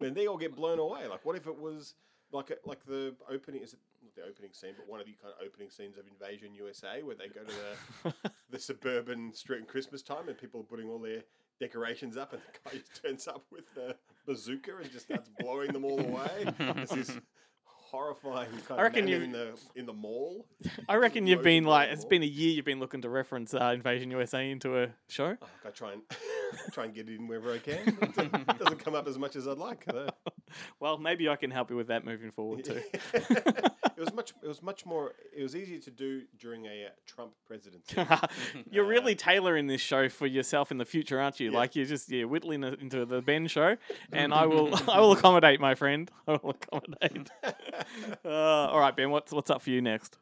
then they all get blown away. Like, what if it was like a, like the opening? Is it not the opening scene, but one of the kind of opening scenes of Invasion USA, where they go to the the suburban street in Christmas time, and people are putting all their decorations up, and the guy just turns up with the bazooka and just starts blowing them all away. This horrifying kind I reckon of you- in the in the mall. I reckon you've been like it's been a year you've been looking to reference uh, Invasion USA into a show. Oh, I try and try and get it in wherever I can. It doesn't come up as much as I'd like. though. Well, maybe I can help you with that moving forward too. it was much. It was much more. It was easier to do during a uh, Trump presidency. you're really tailoring this show for yourself in the future, aren't you? Yeah. Like you're just you're whittling it into the Ben show, and I will I will accommodate, my friend. I will accommodate. uh, all right, Ben, what's what's up for you next?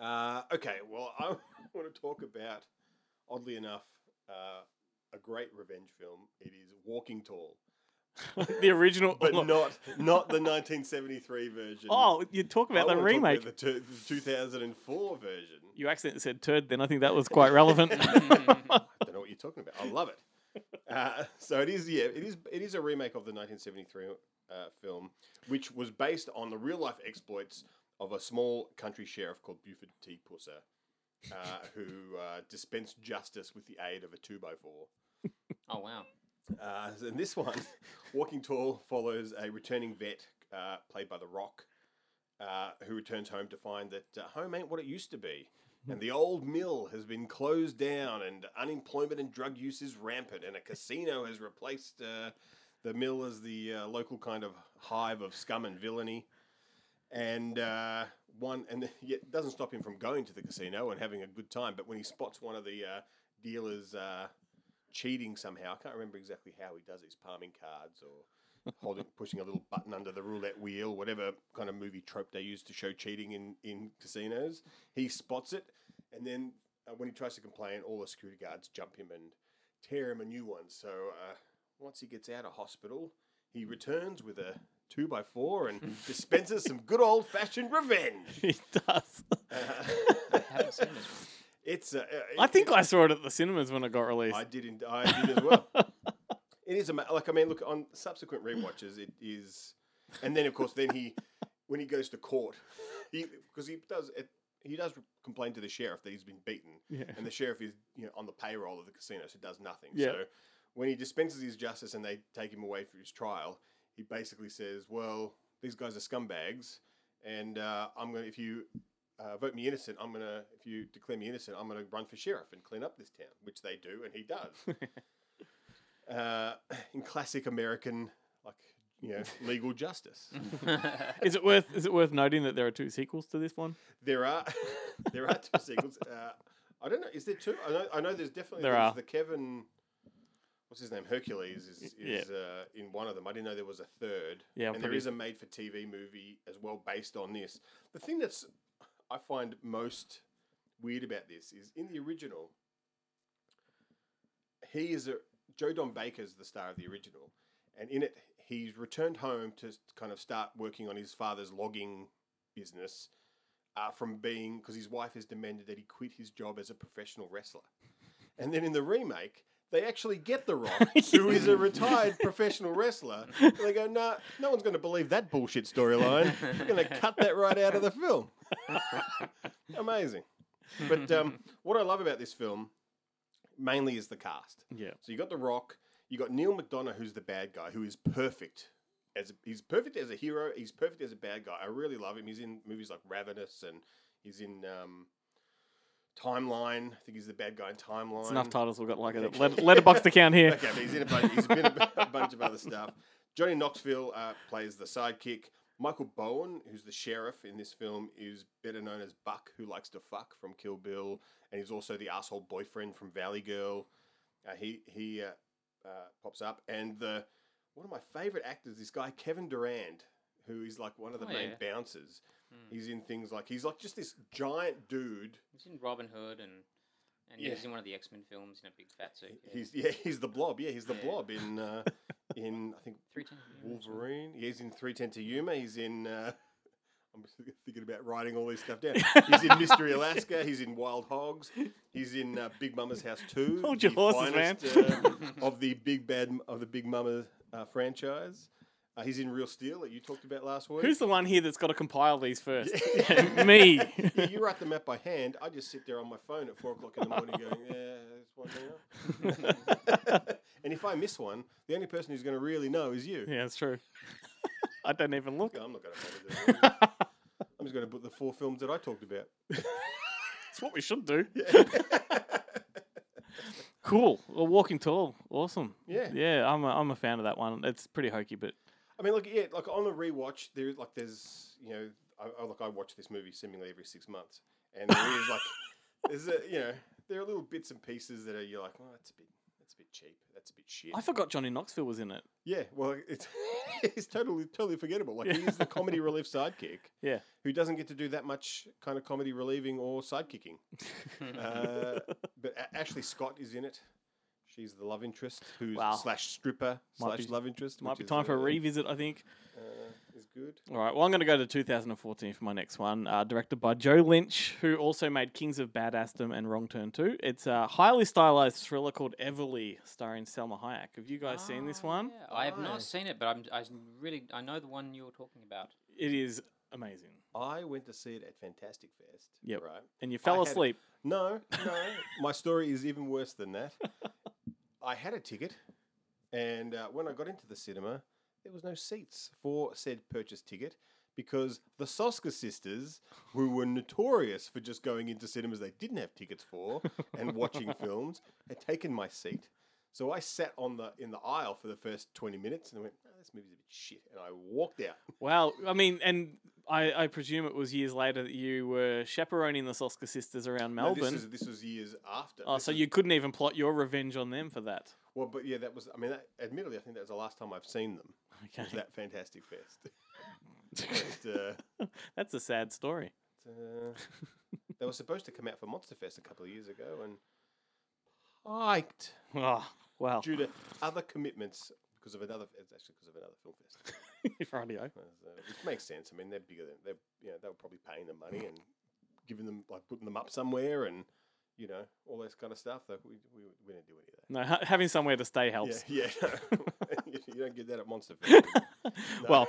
Uh, okay, well, I want to talk about, oddly enough, uh, a great revenge film. It is Walking Tall, the original, but not not the 1973 version. Oh, you talk I about the wanna talk remake. the, two- the 2004 version. You accidentally said turd. Then I think that was quite relevant. I don't know what you're talking about. I love it. Uh, so it is, yeah, it is. It is a remake of the 1973 uh, film, which was based on the real life exploits of a small country sheriff called Buford T. Pusser, uh, who uh, dispensed justice with the aid of a two by four. Oh wow. Uh, and this one, Walking Tall, follows a returning vet uh, played by The Rock, uh, who returns home to find that uh, home ain't what it used to be. And the old mill has been closed down, and unemployment and drug use is rampant, and a casino has replaced uh, the mill as the uh, local kind of hive of scum and villainy. And uh, one, and it doesn't stop him from going to the casino and having a good time. But when he spots one of the uh, dealers uh, cheating somehow, I can't remember exactly how he does it. He's palming cards or holding, pushing a little button under the roulette wheel, whatever kind of movie trope they use to show cheating in, in casinos. He spots it, and then uh, when he tries to complain, all the security guards jump him and tear him a new one. So uh, once he gets out of hospital, he returns with a two by four and dispenses some good old fashioned revenge. he does. I haven't seen this one. It's. Uh, uh, I think it- I saw it at the cinemas when it got released. I did. In, I did as well. it is a like I mean, look on subsequent rewatches, it is, and then of course, then he when he goes to court, he because he does it, he does complain to the sheriff that he's been beaten, Yeah. and the sheriff is you know on the payroll of the casino, so does nothing. Yeah. So when he dispenses his justice and they take him away for his trial, he basically says, "Well, these guys are scumbags, and uh, I'm gonna if you." Uh, vote me innocent. I'm gonna. If you declare me innocent, I'm gonna run for sheriff and clean up this town, which they do, and he does. uh, in classic American, like you know, legal justice. is it worth is it worth noting that there are two sequels to this one? there are there are two sequels. Uh, I don't know. Is there two? I know. I know. There's definitely There there's are. the Kevin. What's his name? Hercules is, is Yeah. uh, in one of them. I didn't know there was a third. Yeah, and there is a made-for-TV movie as well based on this. The thing that's I find most weird about this is in the original, he is a Joe Don Baker's the star of the original, and in it he's returned home to kind of start working on his father's logging business uh, from being because his wife has demanded that he quit his job as a professional wrestler, and then in the remake. They actually get The Rock, who is a retired professional wrestler. And they go, nah, no one's going to believe that bullshit storyline. We're going to cut that right out of the film. Amazing. But um, what I love about this film mainly is the cast. Yeah. So you got The Rock, you got Neal McDonough, who's the bad guy, who is perfect. As he's perfect as a hero, he's perfect as a bad guy. I really love him. He's in movies like Ravenous, and he's in um, Timeline. I think he's the bad guy in Timeline. It's enough titles we've got like a let, Letterboxd account here. Okay, but he's in a bunch, he's been a, a bunch of other stuff. Johnny Knoxville uh, plays the sidekick. Michael Bowen, who's the sheriff in this film, is better known as Buck, who likes to fuck from Kill Bill, and he's also the asshole boyfriend from Valley Girl. Uh, he he uh, uh, pops up, and the one of my favorite actors, this guy Kevin Durand, who is like one of the Oh, main yeah. bouncers. He's in things like he's like just this giant dude. He's in Robin Hood and and Yeah. he's in one of the X Men films in a big fat suit. Yeah. He's yeah, he's the blob. Yeah, he's the Yeah. blob in uh, in I think 310 to Yuma as. Wolverine. Yeah, he's in three ten to Yuma. He's in. Uh, I'm thinking about writing all this stuff down. He's in Mystery Alaska. He's in Wild Hogs. He's in uh, Big Mama's House Two. Hold your horses, man. finest, uh, of the big bad of the Big Mama uh, franchise. Uh, he's in Real Steel that you talked about last week. Who's the one here that's got to compile these first? Me. yeah, you write them out by hand. I just sit there on my phone at four o'clock in the morning going, yeah, there's one and if I miss one, the only person who's going to really know is you. yeah, that's true. I don't even look. I'm not going to bother doing that. I'm just going to put the four films that I talked about. It's what we should do. Cool. Well, Walking Tall, awesome. Yeah. Yeah, I'm a, I'm a fan of that one. It's pretty hokey, but I mean, look, yeah, like on the rewatch, there, like, there's, you know, I, I look, I watch this movie seemingly every six months, and there is like, there's a, you know, there are little bits and pieces that are you're like, oh, that's a bit, that's a bit cheap, that's a bit shit. I forgot Johnny Knoxville was in it. Yeah, well, it's it's totally totally forgettable. Like he's the comedy relief sidekick. Yeah. who doesn't get to do that much kind of comedy relieving or sidekicking. uh, but A- Ashley Scott is in it. She's the love interest, who's Wow. slash stripper Might slash be- love interest. Might which be is, time for a uh, revisit, I think. Uh, is good. All right. Well, I'm going to go to 2014 for my next one. Uh, directed by Joe Lynch, who also made Kings of Badassdom and Wrong Turn 2. It's a highly stylized thriller called Everly, starring Salma Hayek. Have you guys seen this Ah, one? yeah. I have not seen it, but I'm I really I know the one you were talking about. It is amazing. I went to see it at Fantastic Fest. Yep. Right. And you I fell had- asleep. No, no. my story is even worse than that. I had a ticket, and uh, when I got into the cinema, there was no seats for said purchase ticket because the Soska sisters, who were notorious for just going into cinemas they didn't have tickets for and watching films, had taken my seat. So I sat on the in the aisle for the first twenty minutes and I went, oh, "This movie's a bit shit," and I walked out. Wow. I mean, and I, I presume it was years later that you were chaperoning the Soska sisters around No, Melbourne. this, is, this was years after. oh, This so is- you couldn't even plot your revenge on them for that. Well, but yeah, that was. I mean, that, admittedly, I think that was the last time I've seen them. Okay. Was that Fantastic Fest? but, uh, That's a sad story. uh, they were supposed to come out for Monster Fest a couple of years ago, and hiked Oh, wow. due to other commitments because of another. It's actually because of another film fest, Radio. Uh, which makes sense. I mean, they're bigger than they're. You know, they were probably paying them money and giving them like putting them up somewhere and. You know all this kind of stuff. That we, we, we didn't do any of that. No, ha- having somewhere to stay helps. Yeah, yeah. you you don't get that at Monster Fest. No. Well,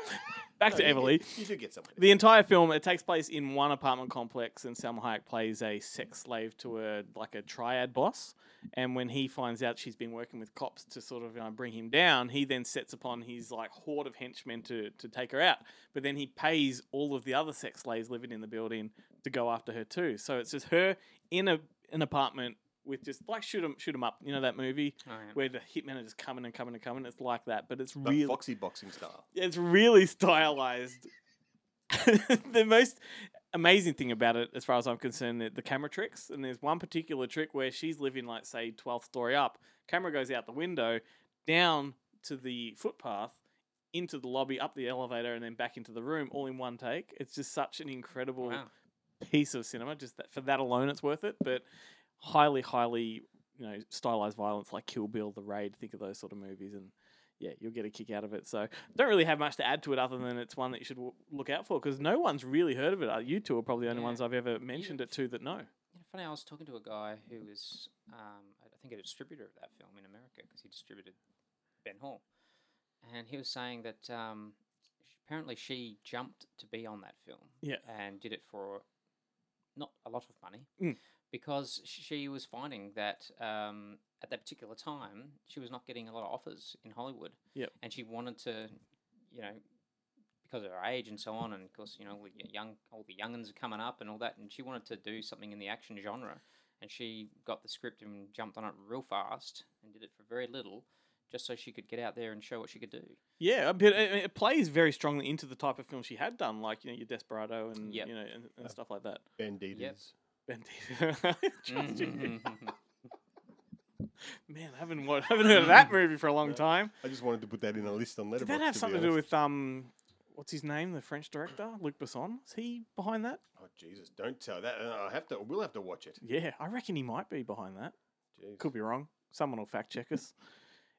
back No, to Everly. You do get somewhere. The entire film it takes place in one apartment complex, and Salma Hayek plays a sex slave to a like a triad boss. And when he finds out she's been working with cops to sort of you know, bring him down, he then sets upon his like horde of henchmen to to take her out. But then he pays all of the other sex slaves living in the building to go after her too. So it's just her in a an apartment with just like shoot 'em shoot 'em up. You know that movie Oh, yeah. where the hitmen are just coming and coming and coming. It's like that, but it's But really Foxy boxing style. it's really stylized. the most amazing thing about it, as far as I'm concerned, the, the camera tricks. And there's one particular trick where she's living, like, say, 12th story up. Camera goes out the window, down to the footpath, into the lobby, up the elevator, and then back into the room, all in one take. It's just such an incredible Wow. piece of cinema. Just that, for that alone, it's worth it. But highly, highly, you know, stylized violence like Kill Bill, The Raid. Think of those sort of movies, and yeah, you'll get a kick out of it. So don't really have much to add to it other than it's one that you should w- look out for because no one's really heard of it. Uh, You two are probably the only Yeah. ones I've ever mentioned it to that know. You know, funny, I was talking to a guy who was, um, I think, a distributor of that film in America because he distributed Ben Hall, and he was saying that um, apparently she jumped to be on that film, Yeah. and did it for not a lot of money Mm. Because she was finding that um, at that particular time she was not getting a lot of offers in Hollywood, Yep. and she wanted to, you know. Because of her age and so on, and of course, you know, all the young, all the youngins are coming up and all that, and she wanted to do something in the action genre, and she got the script and jumped on it real fast and did it for very little, just so she could get out there and show what she could do. Yeah, but it, it plays very strongly into the type of film she had done, like you know your Desperado and Yep. you know and, and stuff like that. Banditas. Bandito. Mhm. Man, I haven't wa- haven't heard of that movie for a long time. I just wanted to put that in a list on Letterboxd. Did that have something to do with um, what's his name, the French director Luc Besson? Is he behind that? Oh Jesus! Don't tell that. I have to. We'll have to watch it. Yeah, I reckon he might be behind that. Jeez. Could be wrong. Someone will fact check us.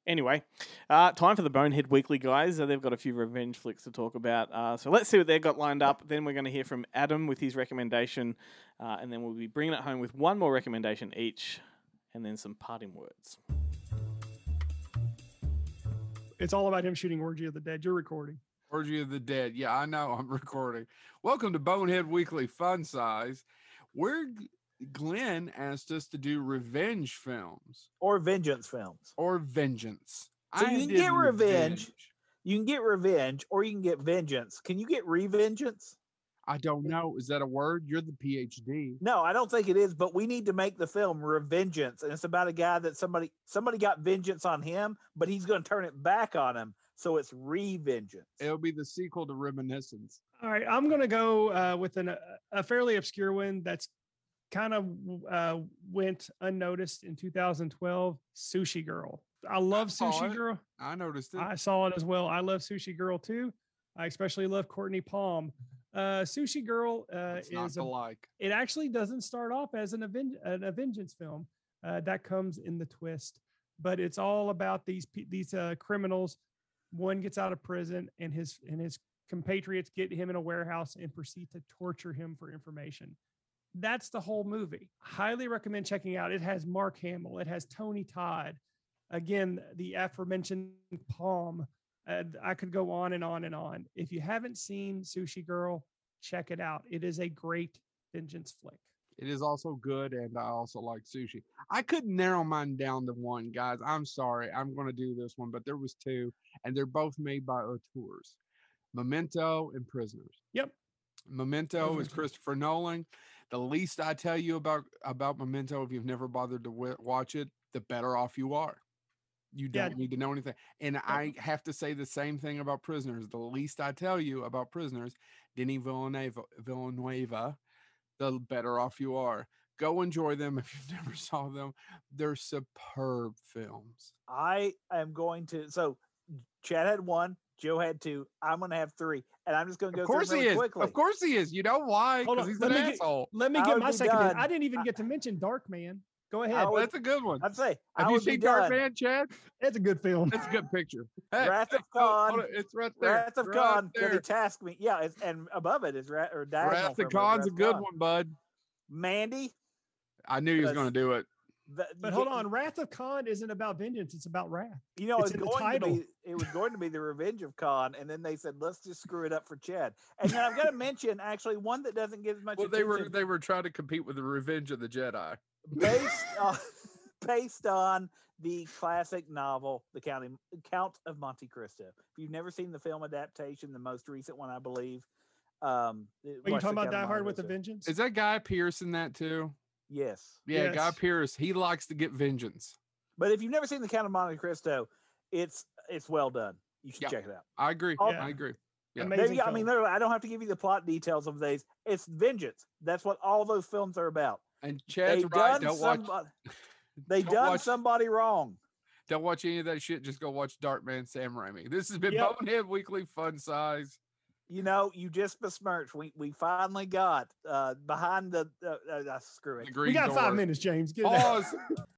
Anyway, uh, time for the Bonehead Weekly, guys. Uh, they've got a few revenge flicks to talk about. Uh, so let's see what they've got lined up. Then we're going to hear from Adam with his recommendation. Uh, and then we'll be bringing it home with one more recommendation each. And then some parting words. It's all about him shooting Orgy of the Dead. You're recording. Orgy of the Dead. Yeah, I know. I'm recording. Welcome to Bonehead Weekly Fun Size. Where G- Glenn asked us to do revenge films or vengeance films. or vengeance. So I you can did get revenge. You can get revenge, or you can get vengeance. Can you get revengeance? I don't know. Is that a word? You're the PhD. No, I don't think it is. But we need to make the film Revengeance, and it's about a guy that somebody somebody got vengeance on him, but he's going to turn it back on him. So it's revengeance. It'll be the sequel to Reminiscence. All right, I'm going to go uh, with an, a fairly obscure one that's kind of uh, went unnoticed in 2012 Sushi Girl. I love saw Sushi it. Girl. I noticed it. I saw it as well. I love Sushi Girl too. I especially love Cortney Palm. Uh, Sushi Girl uh, is a, like. it actually doesn't start off as an, aven- an a vengeance film. Uh, that comes in the twist, but it's all about these these uh, criminals. One gets out of prison, and his and his compatriots get him in a warehouse and proceed to torture him for information. That's the whole movie. Highly recommend checking out. It has Mark Hamill. It has Tony Todd. Again, the aforementioned Palm. Uh, I could go on and on and on. If you haven't seen Sushi Girl, check it out. It is a great vengeance flick. It is also good, and I also like sushi. I couldn't narrow mine down to one, guys. I'm sorry. I'm going to do this one, but there was two, and they're both made by auteurs, Memento and Prisoners. Yep. Memento is. Christopher Nolan. The least I tell you about about Memento, if you've never bothered to w- watch it, the better off you are. You don't need to know anything. And I have to say the same thing about Prisoners. The least I tell you about Prisoners, Denis Villeneuve, Villanueva, the better off you are. Go enjoy them if you've never saw them. They're superb films. I am going to. So Chad had one, Joe had two. I'm going to have three, and I'm just going to go Of course through he them is. really quickly. Of course he is. You know why? Hold Because on, he's let an me get- asshole. Let me I get my second. done. I didn't even get to mention Dark Man. Go ahead. I would- That's a good one. I'd say I Have you seen Dark done. Man, Chad? It's a good film. That's a good picture. Hey, Wrath of Khan. on, It's right there. Wrath of right Khan. Can there. they task me? Yeah, it's, and above it is Wrath or diagonal Wrath of it, Khan's Wrath a good Khan. one, bud. Mandy. I knew he was going to do it. The- But hold on, Wrath of Khan isn't about vengeance; it's about wrath. You know, It's it's in the going title. to be it was going to be the Revenge of Khan, and then they said, "Let's just screw it up for Chad." And then I've got to mention actually one that doesn't get as much Well, they were they were trying to compete with the Revenge of the Jedi. based on, based on the classic novel, The Count, Count of Monte Cristo. If you've never seen the film adaptation, the most recent one, I believe. Um, Are you talking about Count Die Hard with a Vengeance? Is that Guy Pearce in that too? Yes, Yeah, Guy Yes. Pearce. He likes to get vengeance. but if you've never seen The Count of Monte Cristo, it's it's well done. You should Yeah. check it out. I agree. Oh, I agree. Yeah. Amazing. There. I mean, film. literally, I don't have to give you the plot details of these. It's vengeance. That's what all those films are about. And Chad's they right. done Don't watch. somebody. They don't done watch- somebody wrong. Don't watch any of that shit. Just go watch Darkman Sam Raimi. This has been Yep. Bonehead Weekly Fun Size. You know, you just besmirched. We we finally got uh behind the uh, uh, uh, screw it. The we green got five minutes, James. Get. Pause.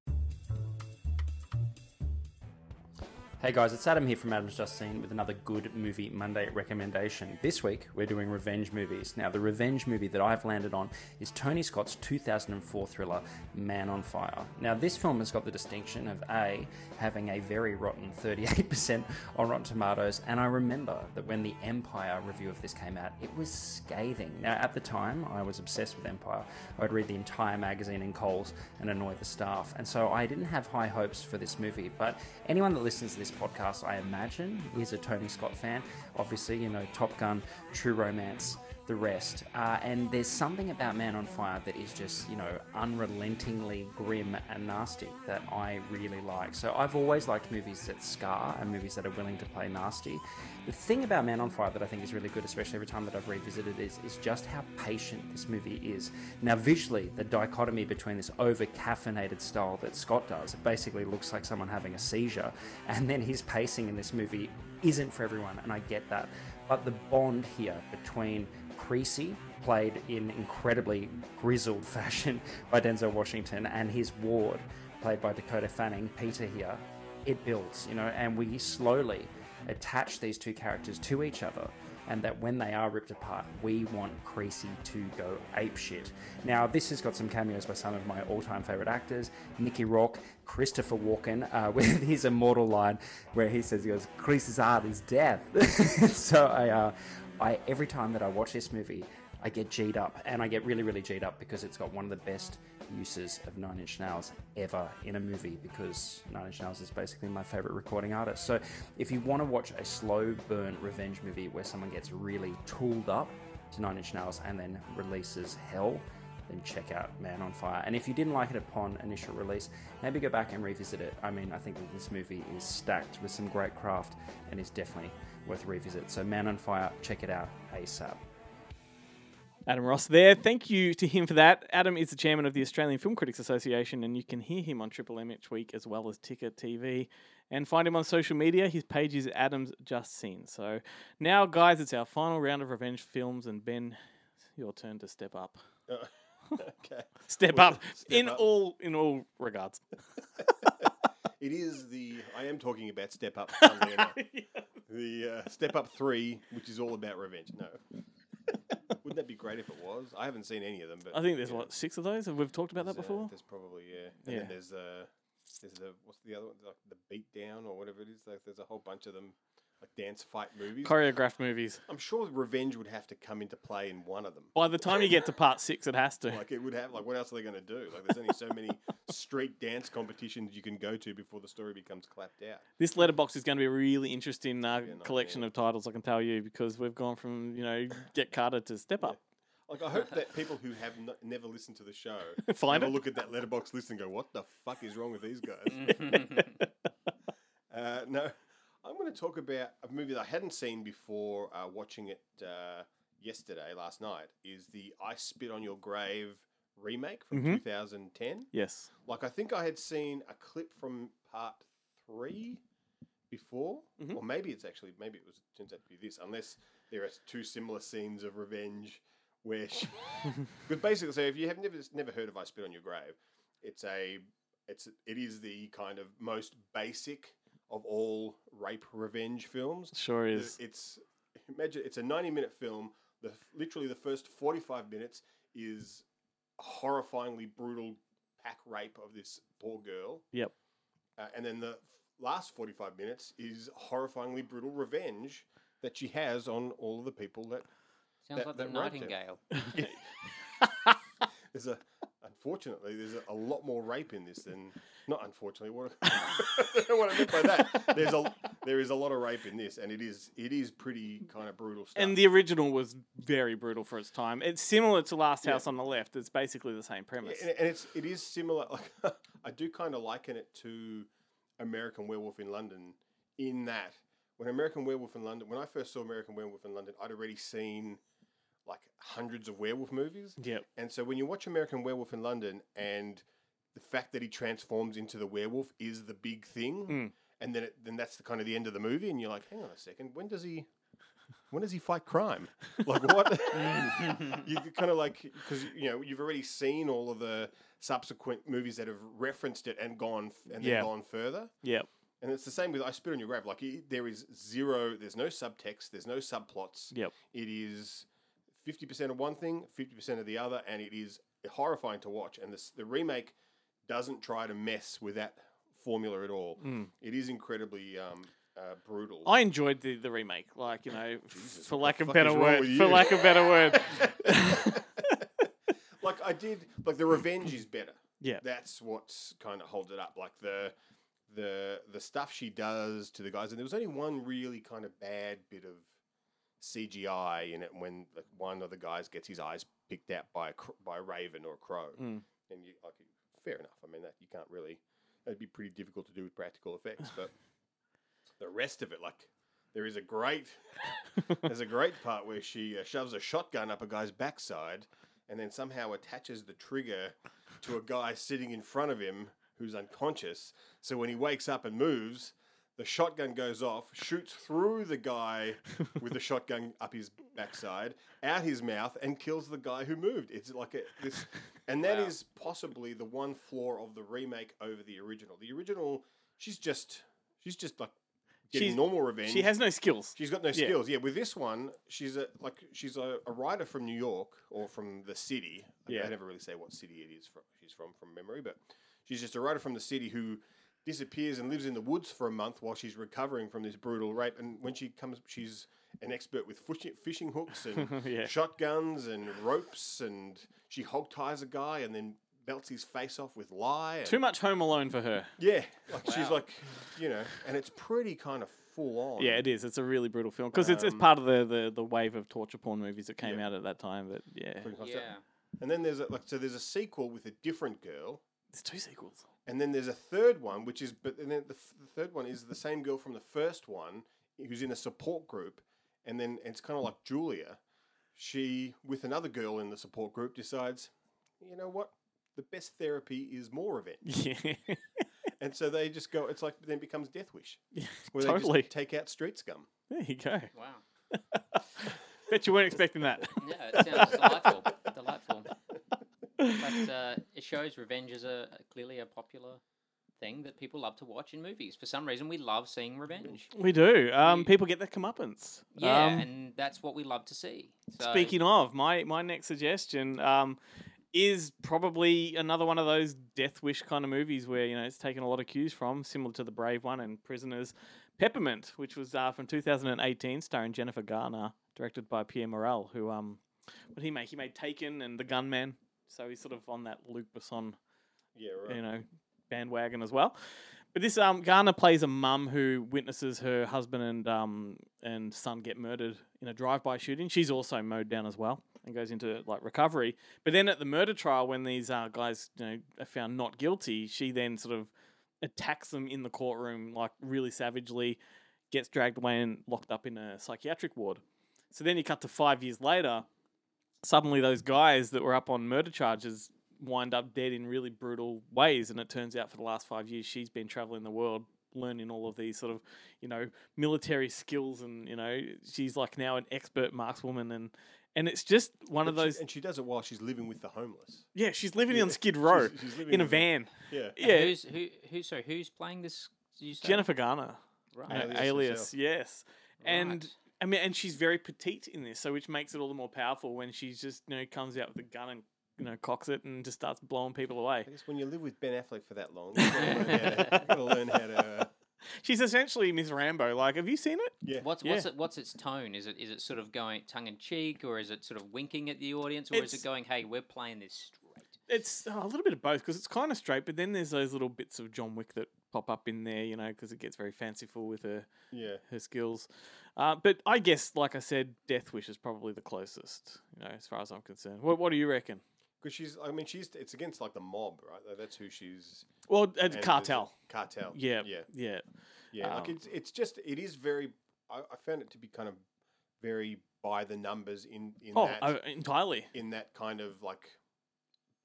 Hey guys, it's Adam here from Adam's Just Seen with another Good Movie Monday recommendation. This week we're doing revenge movies. Now, the revenge movie that I've landed on is Tony Scott's 2004 thriller Man on Fire. Now, this film has got the distinction of A, having a very rotten 38% on Rotten Tomatoes, and I remember that when the Empire review of this came out, it was scathing. Now, at the time, I was obsessed with Empire. I'd read the entire magazine in Coles and annoy the staff, and so I didn't have high hopes for this movie. But anyone that listens to this podcast, I imagine, is a Tony Scott fan. Obviously, you know, Top Gun, True Romance, the rest. Uh, and there's something about Man on Fire that is just, you know, unrelentingly grim and nasty that I really like. So I've always liked movies that scar and movies that are willing to play nasty. The thing about Man on Fire that I think is really good, especially every time that I've revisited, is, is just how patient this movie is. Now, visually, the dichotomy between this over caffeinated style that Scott does, it basically looks like someone having a seizure, and then his pacing in this movie isn't for everyone, and I get that. But the bond here between Creasy, played in incredibly grizzled fashion by Denzel Washington, and his ward, played by Dakota Fanning, Peter here, it builds, you know, and we slowly attach these two characters to each other. And that when they are ripped apart, we want Creasy to go apeshit. Now, this has got some cameos by some of my all-time favorite actors: Mickey Rourke, Christopher Walken, uh, with his immortal line where he says, "He goes, Creasy's art is death." so I, uh, I every time that I watch this movie, I get G'd up, and I get really, really G'd up because it's got one of the best uses of Nine Inch Nails ever in a movie because Nine Inch Nails is basically my favorite recording artist. So if you want to watch a slow burn revenge movie where someone gets really tooled up to Nine Inch Nails and then releases hell, then check out Man on Fire. And if you didn't like it upon initial release, maybe go back and revisit it. I mean, I think that this movie is stacked with some great craft and is definitely worth a revisit. So Man on Fire, check it out ASAP. Adam Ross there. Thank you to him for that. Adam is the chairman of the Australian Film Critics Association, and you can hear him on Triple M each week as well as Ticker TV. And find him on social media. His page is Adam's Just Seen. So now, guys, it's our final round of revenge films, and Ben, it's your turn to step up. Oh, okay. Step Well, up step in up. all in all regards. It is the. I am talking about Step Up. funnily enough. The uh, Step Up Three, which is all about revenge. No. Wouldn't that be great if it was? I haven't seen any of them, but I think there's yeah. what six of those. Have we've talked about that There's, uh, before? there's probably yeah. And Yeah. then there's uh there's the what's the other one? Like the beat down or whatever it is. Like there's a whole bunch of them, like dance fight movies. Choreographed movies. I'm sure revenge would have to come into play in one of them. By the time you get to part six, it has to. Like it would have like what else are they going to do? Like there's only so many street dance competitions you can go to before the story becomes clapped out. This Letterboxd is going to be a really interesting uh, collection of titles, I can tell you, because we've gone from you know Get Carter to Step Up. Like I hope that people who have n- never listened to the show Find have a look at that Letterboxd list and go, "What the fuck is wrong with these guys?" uh, no, I'm going to talk about a movie that I hadn't seen before uh, watching it uh, yesterday, last night. Is the "I Spit on Your Grave" remake from Mhm. 2010? Yes. Like I think I had seen a clip from part three before, Mhm. or maybe it's actually maybe it was turns out to be this, unless there are two similar scenes of revenge where she, because basically, so if you have never never heard of I Spit on Your Grave, it's a it's it is the kind of most basic of all rape revenge films. Sure The- is. It's imagine it's a ninety minute film. The literally the first forty five minutes is a horrifyingly brutal pack rape of this poor girl. Yep. Uh, and then the last 45 minutes is horrifyingly brutal revenge that she has on all of the people that. Sounds that, like the that raped her. Nightingale. Yeah. there's a. Unfortunately, there's a, lot more rape in this than. Not unfortunately, what, what I meant by that. There's a there is a lot of rape in this, and it is it is pretty kind of brutal stuff. And the original was very brutal for its time. It's similar to Last Yeah. House on the Left. It's basically the same premise. Yeah, and, and it's it is similar. Like I do kind of liken it to American Werewolf in London, in that when American Werewolf in London, when I first saw American Werewolf in London, I'd already seen like hundreds of werewolf movies. Yeah. And so when you watch American Werewolf in London, and the fact that he transforms into the werewolf is the big thing, Mm. and then it, then that's the kind of the end of the movie, and you're like, hang on a second, when does he? When does he fight crime? Like what? you kind of like because you know you've already seen all of the subsequent movies that have referenced it and gone f- and then Yeah. gone further. Yeah. And it's the same with I Spit on Your Grave. Like it, there is zero, there's no subtext, there's no subplots. Yep. It is fifty percent of one thing, fifty percent of the other, and it is horrifying to watch. And this, the remake doesn't try to mess with that formula at all. Mm. It is incredibly um, uh, brutal. I enjoyed the, the remake, like you know, f- for what lack the of fuck better is wrong word. For lack of better word. like I did, like the revenge is better. Yeah. that's what's kind of holds it up. Like the the the stuff she does to the guys, and there was only one really kind of bad bit of CGI in it when one of the guys gets his eyes picked out by a cr- by a raven or a crow, Mm. and you like fair enough. I mean that you can't really that'd be pretty difficult to do with practical effects, but the rest of it, like there is a great there's a great part where she uh, shoves a shotgun up a guy's backside and then somehow attaches the trigger to a guy sitting in front of him who's unconscious. So when he wakes up and moves, the shotgun goes off, shoots through the guy with the shotgun up his backside, out his mouth, and kills the guy who moved. It's like a, this, and that is Wow. possibly the one flaw of the remake over the original. The original, she's just, she's just like getting She's- normal revenge. She has no skills. She's got no Yeah. skills. Yeah, with this one, she's a like she's a, a writer from New York or from the city. I- Yeah. I never really say what city it is from. She's from from memory, but she's just a writer from the city who disappears and lives in the woods for a month while she's recovering from this brutal rape. And when she comes, she's an expert with fishing, fishing hooks and Yeah. shotguns and ropes, and she hog ties a guy and then belts his face off with lye. And Too much Home Alone for her. Yeah, like she's like, you know, and it's pretty kind of full on. Yeah, it is. It's a really brutal film because it's, it's Um, part of the, the, the wave of torture porn movies that came out at that time. But yeah, Pretty much that. And then there's a, like so there's a sequel with a different girl. There's two sequels. And then there's a third one, which is but then the, f- the third one is the same girl from the first one who's in a support group, and then it's kind of like Julia. She with another girl in the support group decides, you know what, the best therapy is more revenge. Yeah. and so they just go. It's like then it becomes Death Wish, Yeah, where they totally. just take out street scum. There you go. Wow. Bet you weren't expecting that. Yeah, it sounds delightful. delightful. But uh, it shows revenge is a clearly a popular thing that people love to watch in movies. For some reason, we love seeing revenge. We do. Um, people get their comeuppance. Yeah, Um, and that's what we love to see. So, Speaking of, my my next suggestion um, is probably another one of those Death Wish kind of movies where you know it's taken a lot of cues from, similar to the Brave one and Prisoners. Peppermint, which was uh, from 2018, starring Jennifer Garner, directed by Pierre Morel, who um, what did he make? He made Taken and The Gunman, so he's sort of on that Luc Besson Yeah, right. you know, bandwagon as well. But this um, Garner plays a mum who witnesses her husband and um, and son get murdered in a drive-by shooting. She's also mowed down as well and goes into like recovery. But then at the murder trial, when these uh, guys you know are found not guilty, she then sort of attacks them in the courtroom like really savagely, gets dragged away and locked up in a psychiatric ward. So then you cut to five years later. Suddenly, those guys that were up on murder charges wind up dead in really brutal ways. And it turns out for the last five years, she's been traveling the world, learning all of these sort of, you know, military skills. And, you know, she's like now an expert markswoman. And, and it's just one of But she- those. and she does it while she's living with the homeless. Yeah, she's living Yeah, on Skid Row she's- she's living in a with- van. Yeah. and Yeah. Who's who? Who? Sorry, who's playing this? you? Jennifer Garner. Right. Uh, Alias alias, herself. yes. And Right. I mean, and she's very petite in this, so which makes it all the more powerful when she's just you know comes out with a gun and you know cocks it and just starts blowing people away. I guess when you live with Ben Affleck for that long, you gotta learn how to, gotta learn how to. Uh, She's essentially Miss Rambo. Like, have you seen it? yeah. What's Yeah. what's it, what's its tone? Is it is it sort of going tongue in cheek, or is it sort of winking at the audience, or is it going, "Hey, we're playing this straight"? It's uh, a little bit of both because it's kind of straight, but then there's those little bits of John Wick that pop up in there, you know, because it gets very fanciful with her Yeah. her skills. Uh, but I guess, like I said, Death Wish is probably the closest, you know, as far as I'm concerned. What What do you reckon? Because she's, I mean, she's, it's against like the mob, right? That's who she's. Well, it's cartel. Cartel. Yeah, Yeah. yeah. Yeah. like Um, it's, it's just, it is very. I, I found it to be kind of very by the numbers in in Oh, that oh, entirely. in that kind of like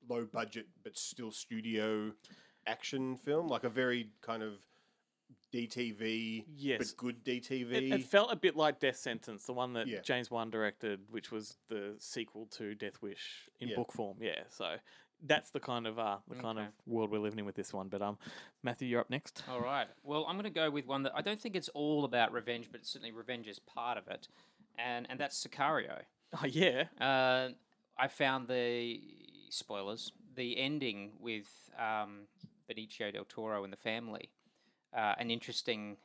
low budget but still studio action film, like a very kind of DTV, Yes. but good DTV. it felt a bit like Death Sentence, the one that Yeah. James Wan directed, which was the sequel to Death Wish in Yeah. book form. Yeah, so that's the kind of uh, the kind of world we're living in with this one. But um, Matthew, you're up next. All right. Well, I'm going to go with one that I don't think it's all about revenge, but certainly revenge is part of it, and and that's Sicario. Oh yeah, Uh, I found the spoilers, the ending with um, Benicio del Toro and the family, uh, an interesting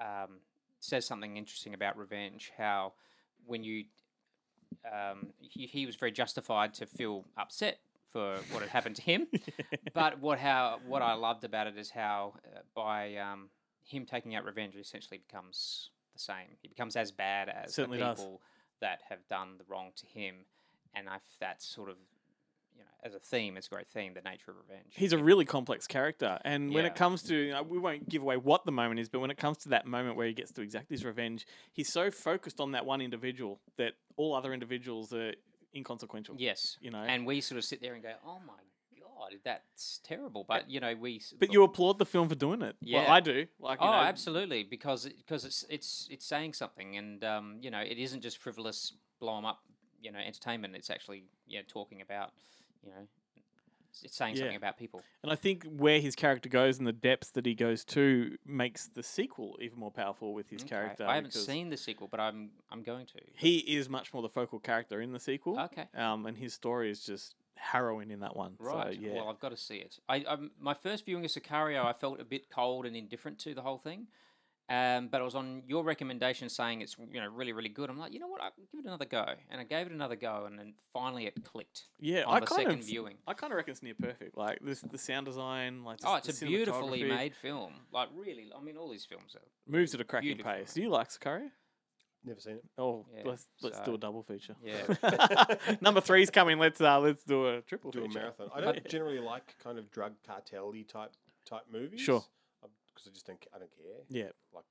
um, says something interesting about revenge. How when you um, he, he was very justified to feel upset for what had happened to him, but what how what I loved about it is how uh, by um, him taking out revenge, he essentially becomes the same. He becomes as bad as Certainly the does. people that have done the wrong to him, and I that's sort of you know as a theme, it's a great theme, the nature of revenge. He's a really complex character, and when Yeah. it comes to, you know, we won't give away what the moment is, but when it comes to that moment where he gets to exact his revenge, he's so focused on that one individual that all other individuals are inconsequential. Yes, you know, and we sort of sit there and go, "Oh my god, that's terrible." But you know, we. but you applaud the film for doing it. Yeah, well, I do. Like, oh, know, absolutely, because because it's it's it's saying something, and um, you know, it isn't just frivolous blow 'em up, you know, entertainment. It's actually you know talking about, you know, it's- saying something about people. And I think where his character goes and the depths that he goes to makes the sequel even more powerful with his Okay, character. I haven't seen the sequel, but I'm I'm going to. He is much more the focal character in the sequel. Okay. Um, and his story is just harrowing in that one. Right. So, yeah. Well, I've got to see it. I um, my first viewing of Sicario, I felt a bit cold and indifferent to the whole thing. Um, but I was on your recommendation saying it's you know really really good. I'm like, you know what, I'll give it another go, and I gave it another go, and then finally it clicked. Yeah, on I the kind second of, viewing. I kind of reckon it's near perfect. Like this, the sound design, like Oh, it's the a beautifully made film. Like really, I mean, all these films are Moves at a cracking pace. Do you like Sicario? Never seen it. Oh, Yeah, let's let's do a double feature. Yeah. Number three's coming. Let's uh let's do a triple Do a marathon. I don't generally like kind of drug cartel-y type type movies. Sure. Because I just don't. I don't care. Yeah. Like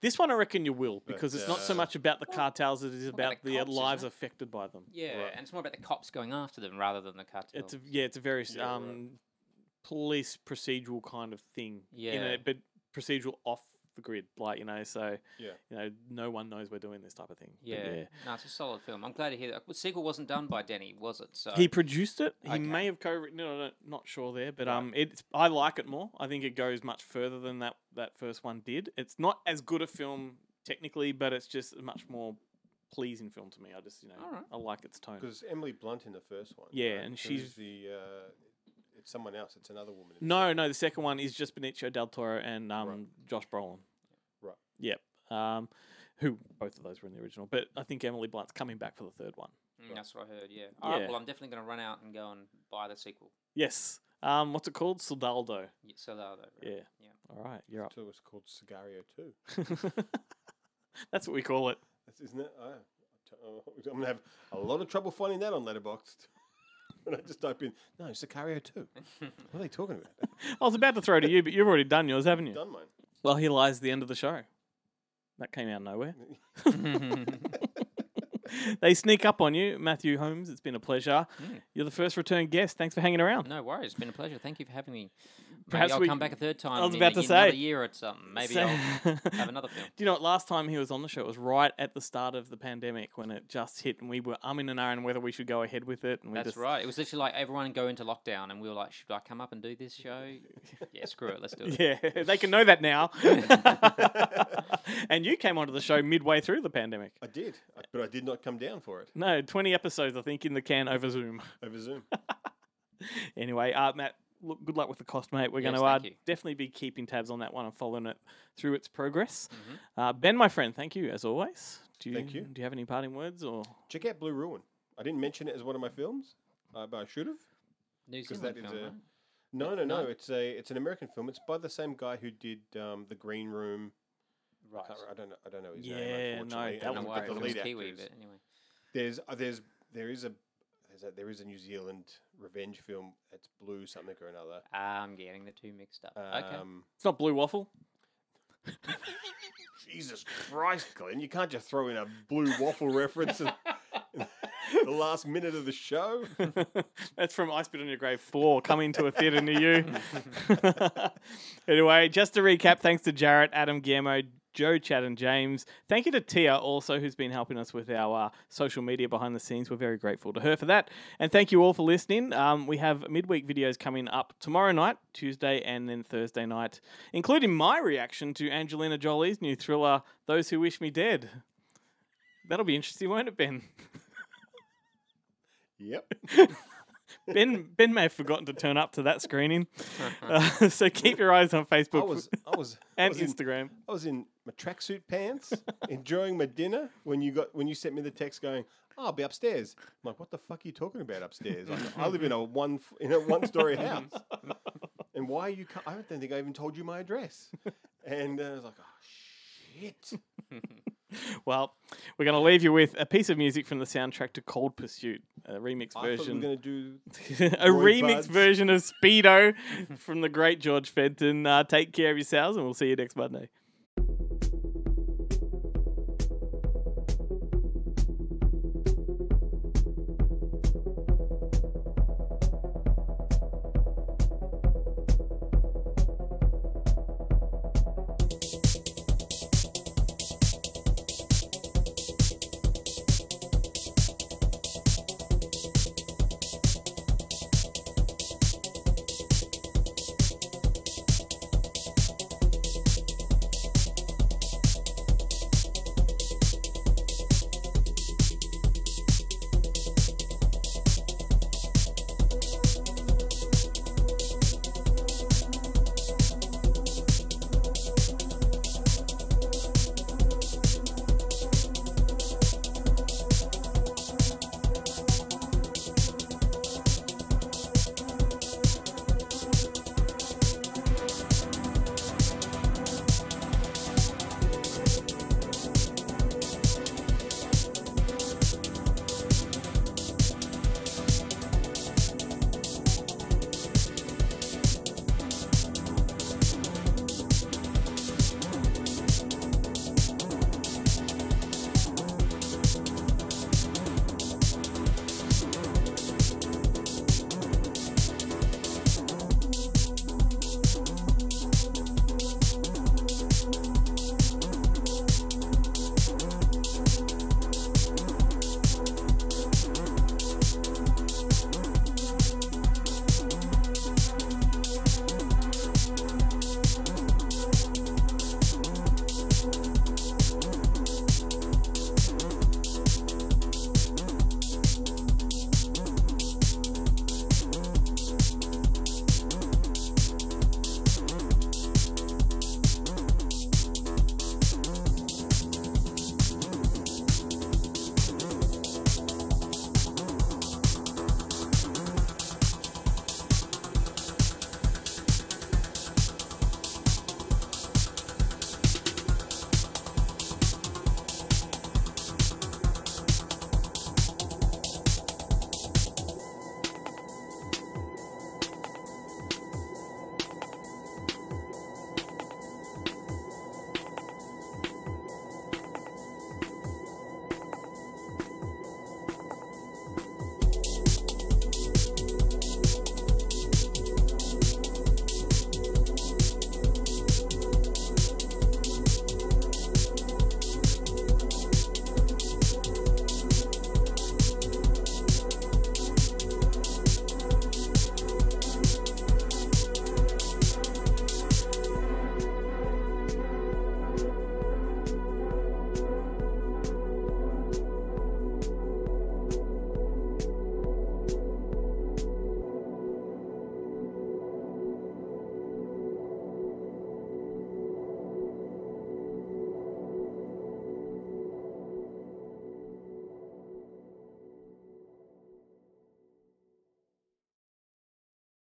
This one I reckon you will But, because it's not so uh, much about the cartels as it is about about the the cops, isn't lives affected by them. yeah, and it's more about the cops going after them rather than the cartel. It's a, yeah, it's a very s- Yeah, right. um police procedural kind of thing. in Yeah. a, but procedural off the grid, like you know, so Yeah. you know, no one knows we're doing this type of thing. But yeah. no, it's a solid film. I'm glad to hear that. The sequel wasn't done by Denny, was it? So He produced it. He Okay. may have co-written it. I'm not sure there, but Right. um, it's I like it more. I think it goes much further than that that first one did. It's not as good a film technically, but it's just a much more pleasing film to me. I just you know Alright. I like its tone. because Emily Blunt in the first one. Yeah, right? and Who's she's- the. Uh, it's someone else. It's another woman. in the No, no, the second one is just Benicio del Toro and um, Josh Brolin. Right. Yep. Um, who both of those were in the original, but I think Emily Blunt's coming back for the third one. Mm, that's what I heard. Yeah. All right. Yeah. Well, I'm definitely going to run out and go and buy the sequel. Yes. Um, what's it called? Soldado. Yeah, so that, right. Yeah. Yeah. All right, you're up. So it was called Cigario Two. That's what we call it. That's, isn't it? Oh, oh, I'm gonna have a lot of trouble finding that on Letterboxd. when I just type in no Sicario two. what are they talking about? I was about to throw to you, but you've already done yours, haven't you? Done mine. Well, here lies the end of the show. That came out of nowhere. they sneak up on you, Matthew Holmes. It's been a pleasure. Mm. You're the first return guest. Thanks for hanging around. No worries. It's been a pleasure. Thank you for having me. Perhaps Maybe I'll we- come back a third time. I was in, about to in another year or something. Maybe So- I'll have another film. Do you know what? Last time he was on the show, it was right at the start of the pandemic when it just hit, and we were umming and ahhing whether we should go ahead with it. And we That's just, right. It was literally like everyone go into lockdown, and we were like, "Should I come up and do this show?" yeah, screw it. Let's do it. Yeah, they can know that now. and you came onto the show midway through the pandemic. I did, but I did not come down for it No, 20 episodes, I think, in the can over Zoom. over Zoom. Anyway, uh, Matt, look, good luck with the cost, mate. We're Yes, going to uh, definitely be keeping tabs on that one and following it through its progress. Mm-hmm. Uh, ben, my friend, thank you as always. Do you, Thank you. Do you have any parting words or? Check out Blue Ruin. I didn't mention it as one of my films, uh, but I should have. New 'cause Zealand that is film, a- right? No, no, no. No? It's a it's an American film. It's by the same guy who did um, the Green Room. Right. Can't I don't know. I don't know his Yeah, name. no, that I don't know was why but it the lead Kiwi, but anyway. There's uh, there's there is a there's a there is a New Zealand revenge film. It's Blue something or another. I'm getting the two mixed up. okay. Um, It's not Blue Waffle. Jesus Christ, Glenn! You can't just throw in a blue waffle reference in, in the last minute of the show. That's from I Spit on Your Grave 4, coming to a theatre near you. anyway, just to recap, thanks to Jarrett, Adam Guillermo, Joe, Chad, and James. Thank you to Tia, also, who's been helping us with our uh, social media behind the scenes. We're very grateful to her for that. And thank you all for listening. Um, we have midweek videos coming up tomorrow night, Tuesday, and then Thursday night, including my reaction to Angelina Jolie's new thriller, Those Who Wish Me Dead. That'll be interesting, won't it, Ben? Yep. Ben Ben may have forgotten to turn up to that screening, uh, so keep your eyes on Facebook I was I was I and was in- Instagram. I was in my tracksuit pants, enjoying my dinner when you got when you sent me the text going, oh, "I'll be upstairs." I'm like, "What the fuck are you talking about upstairs? I, I live in a one f- in a one story house, and why are you? Co- I don't think I even told you my address." And uh, I was like, "Oh shit." Well, we're going to leave you with a piece of music from the soundtrack to Cold Pursuit, a remix I version. were going to do a remix Buds. version of Speedo from the great George Fenton. Uh, take care of yourselves, and we'll see you next Monday.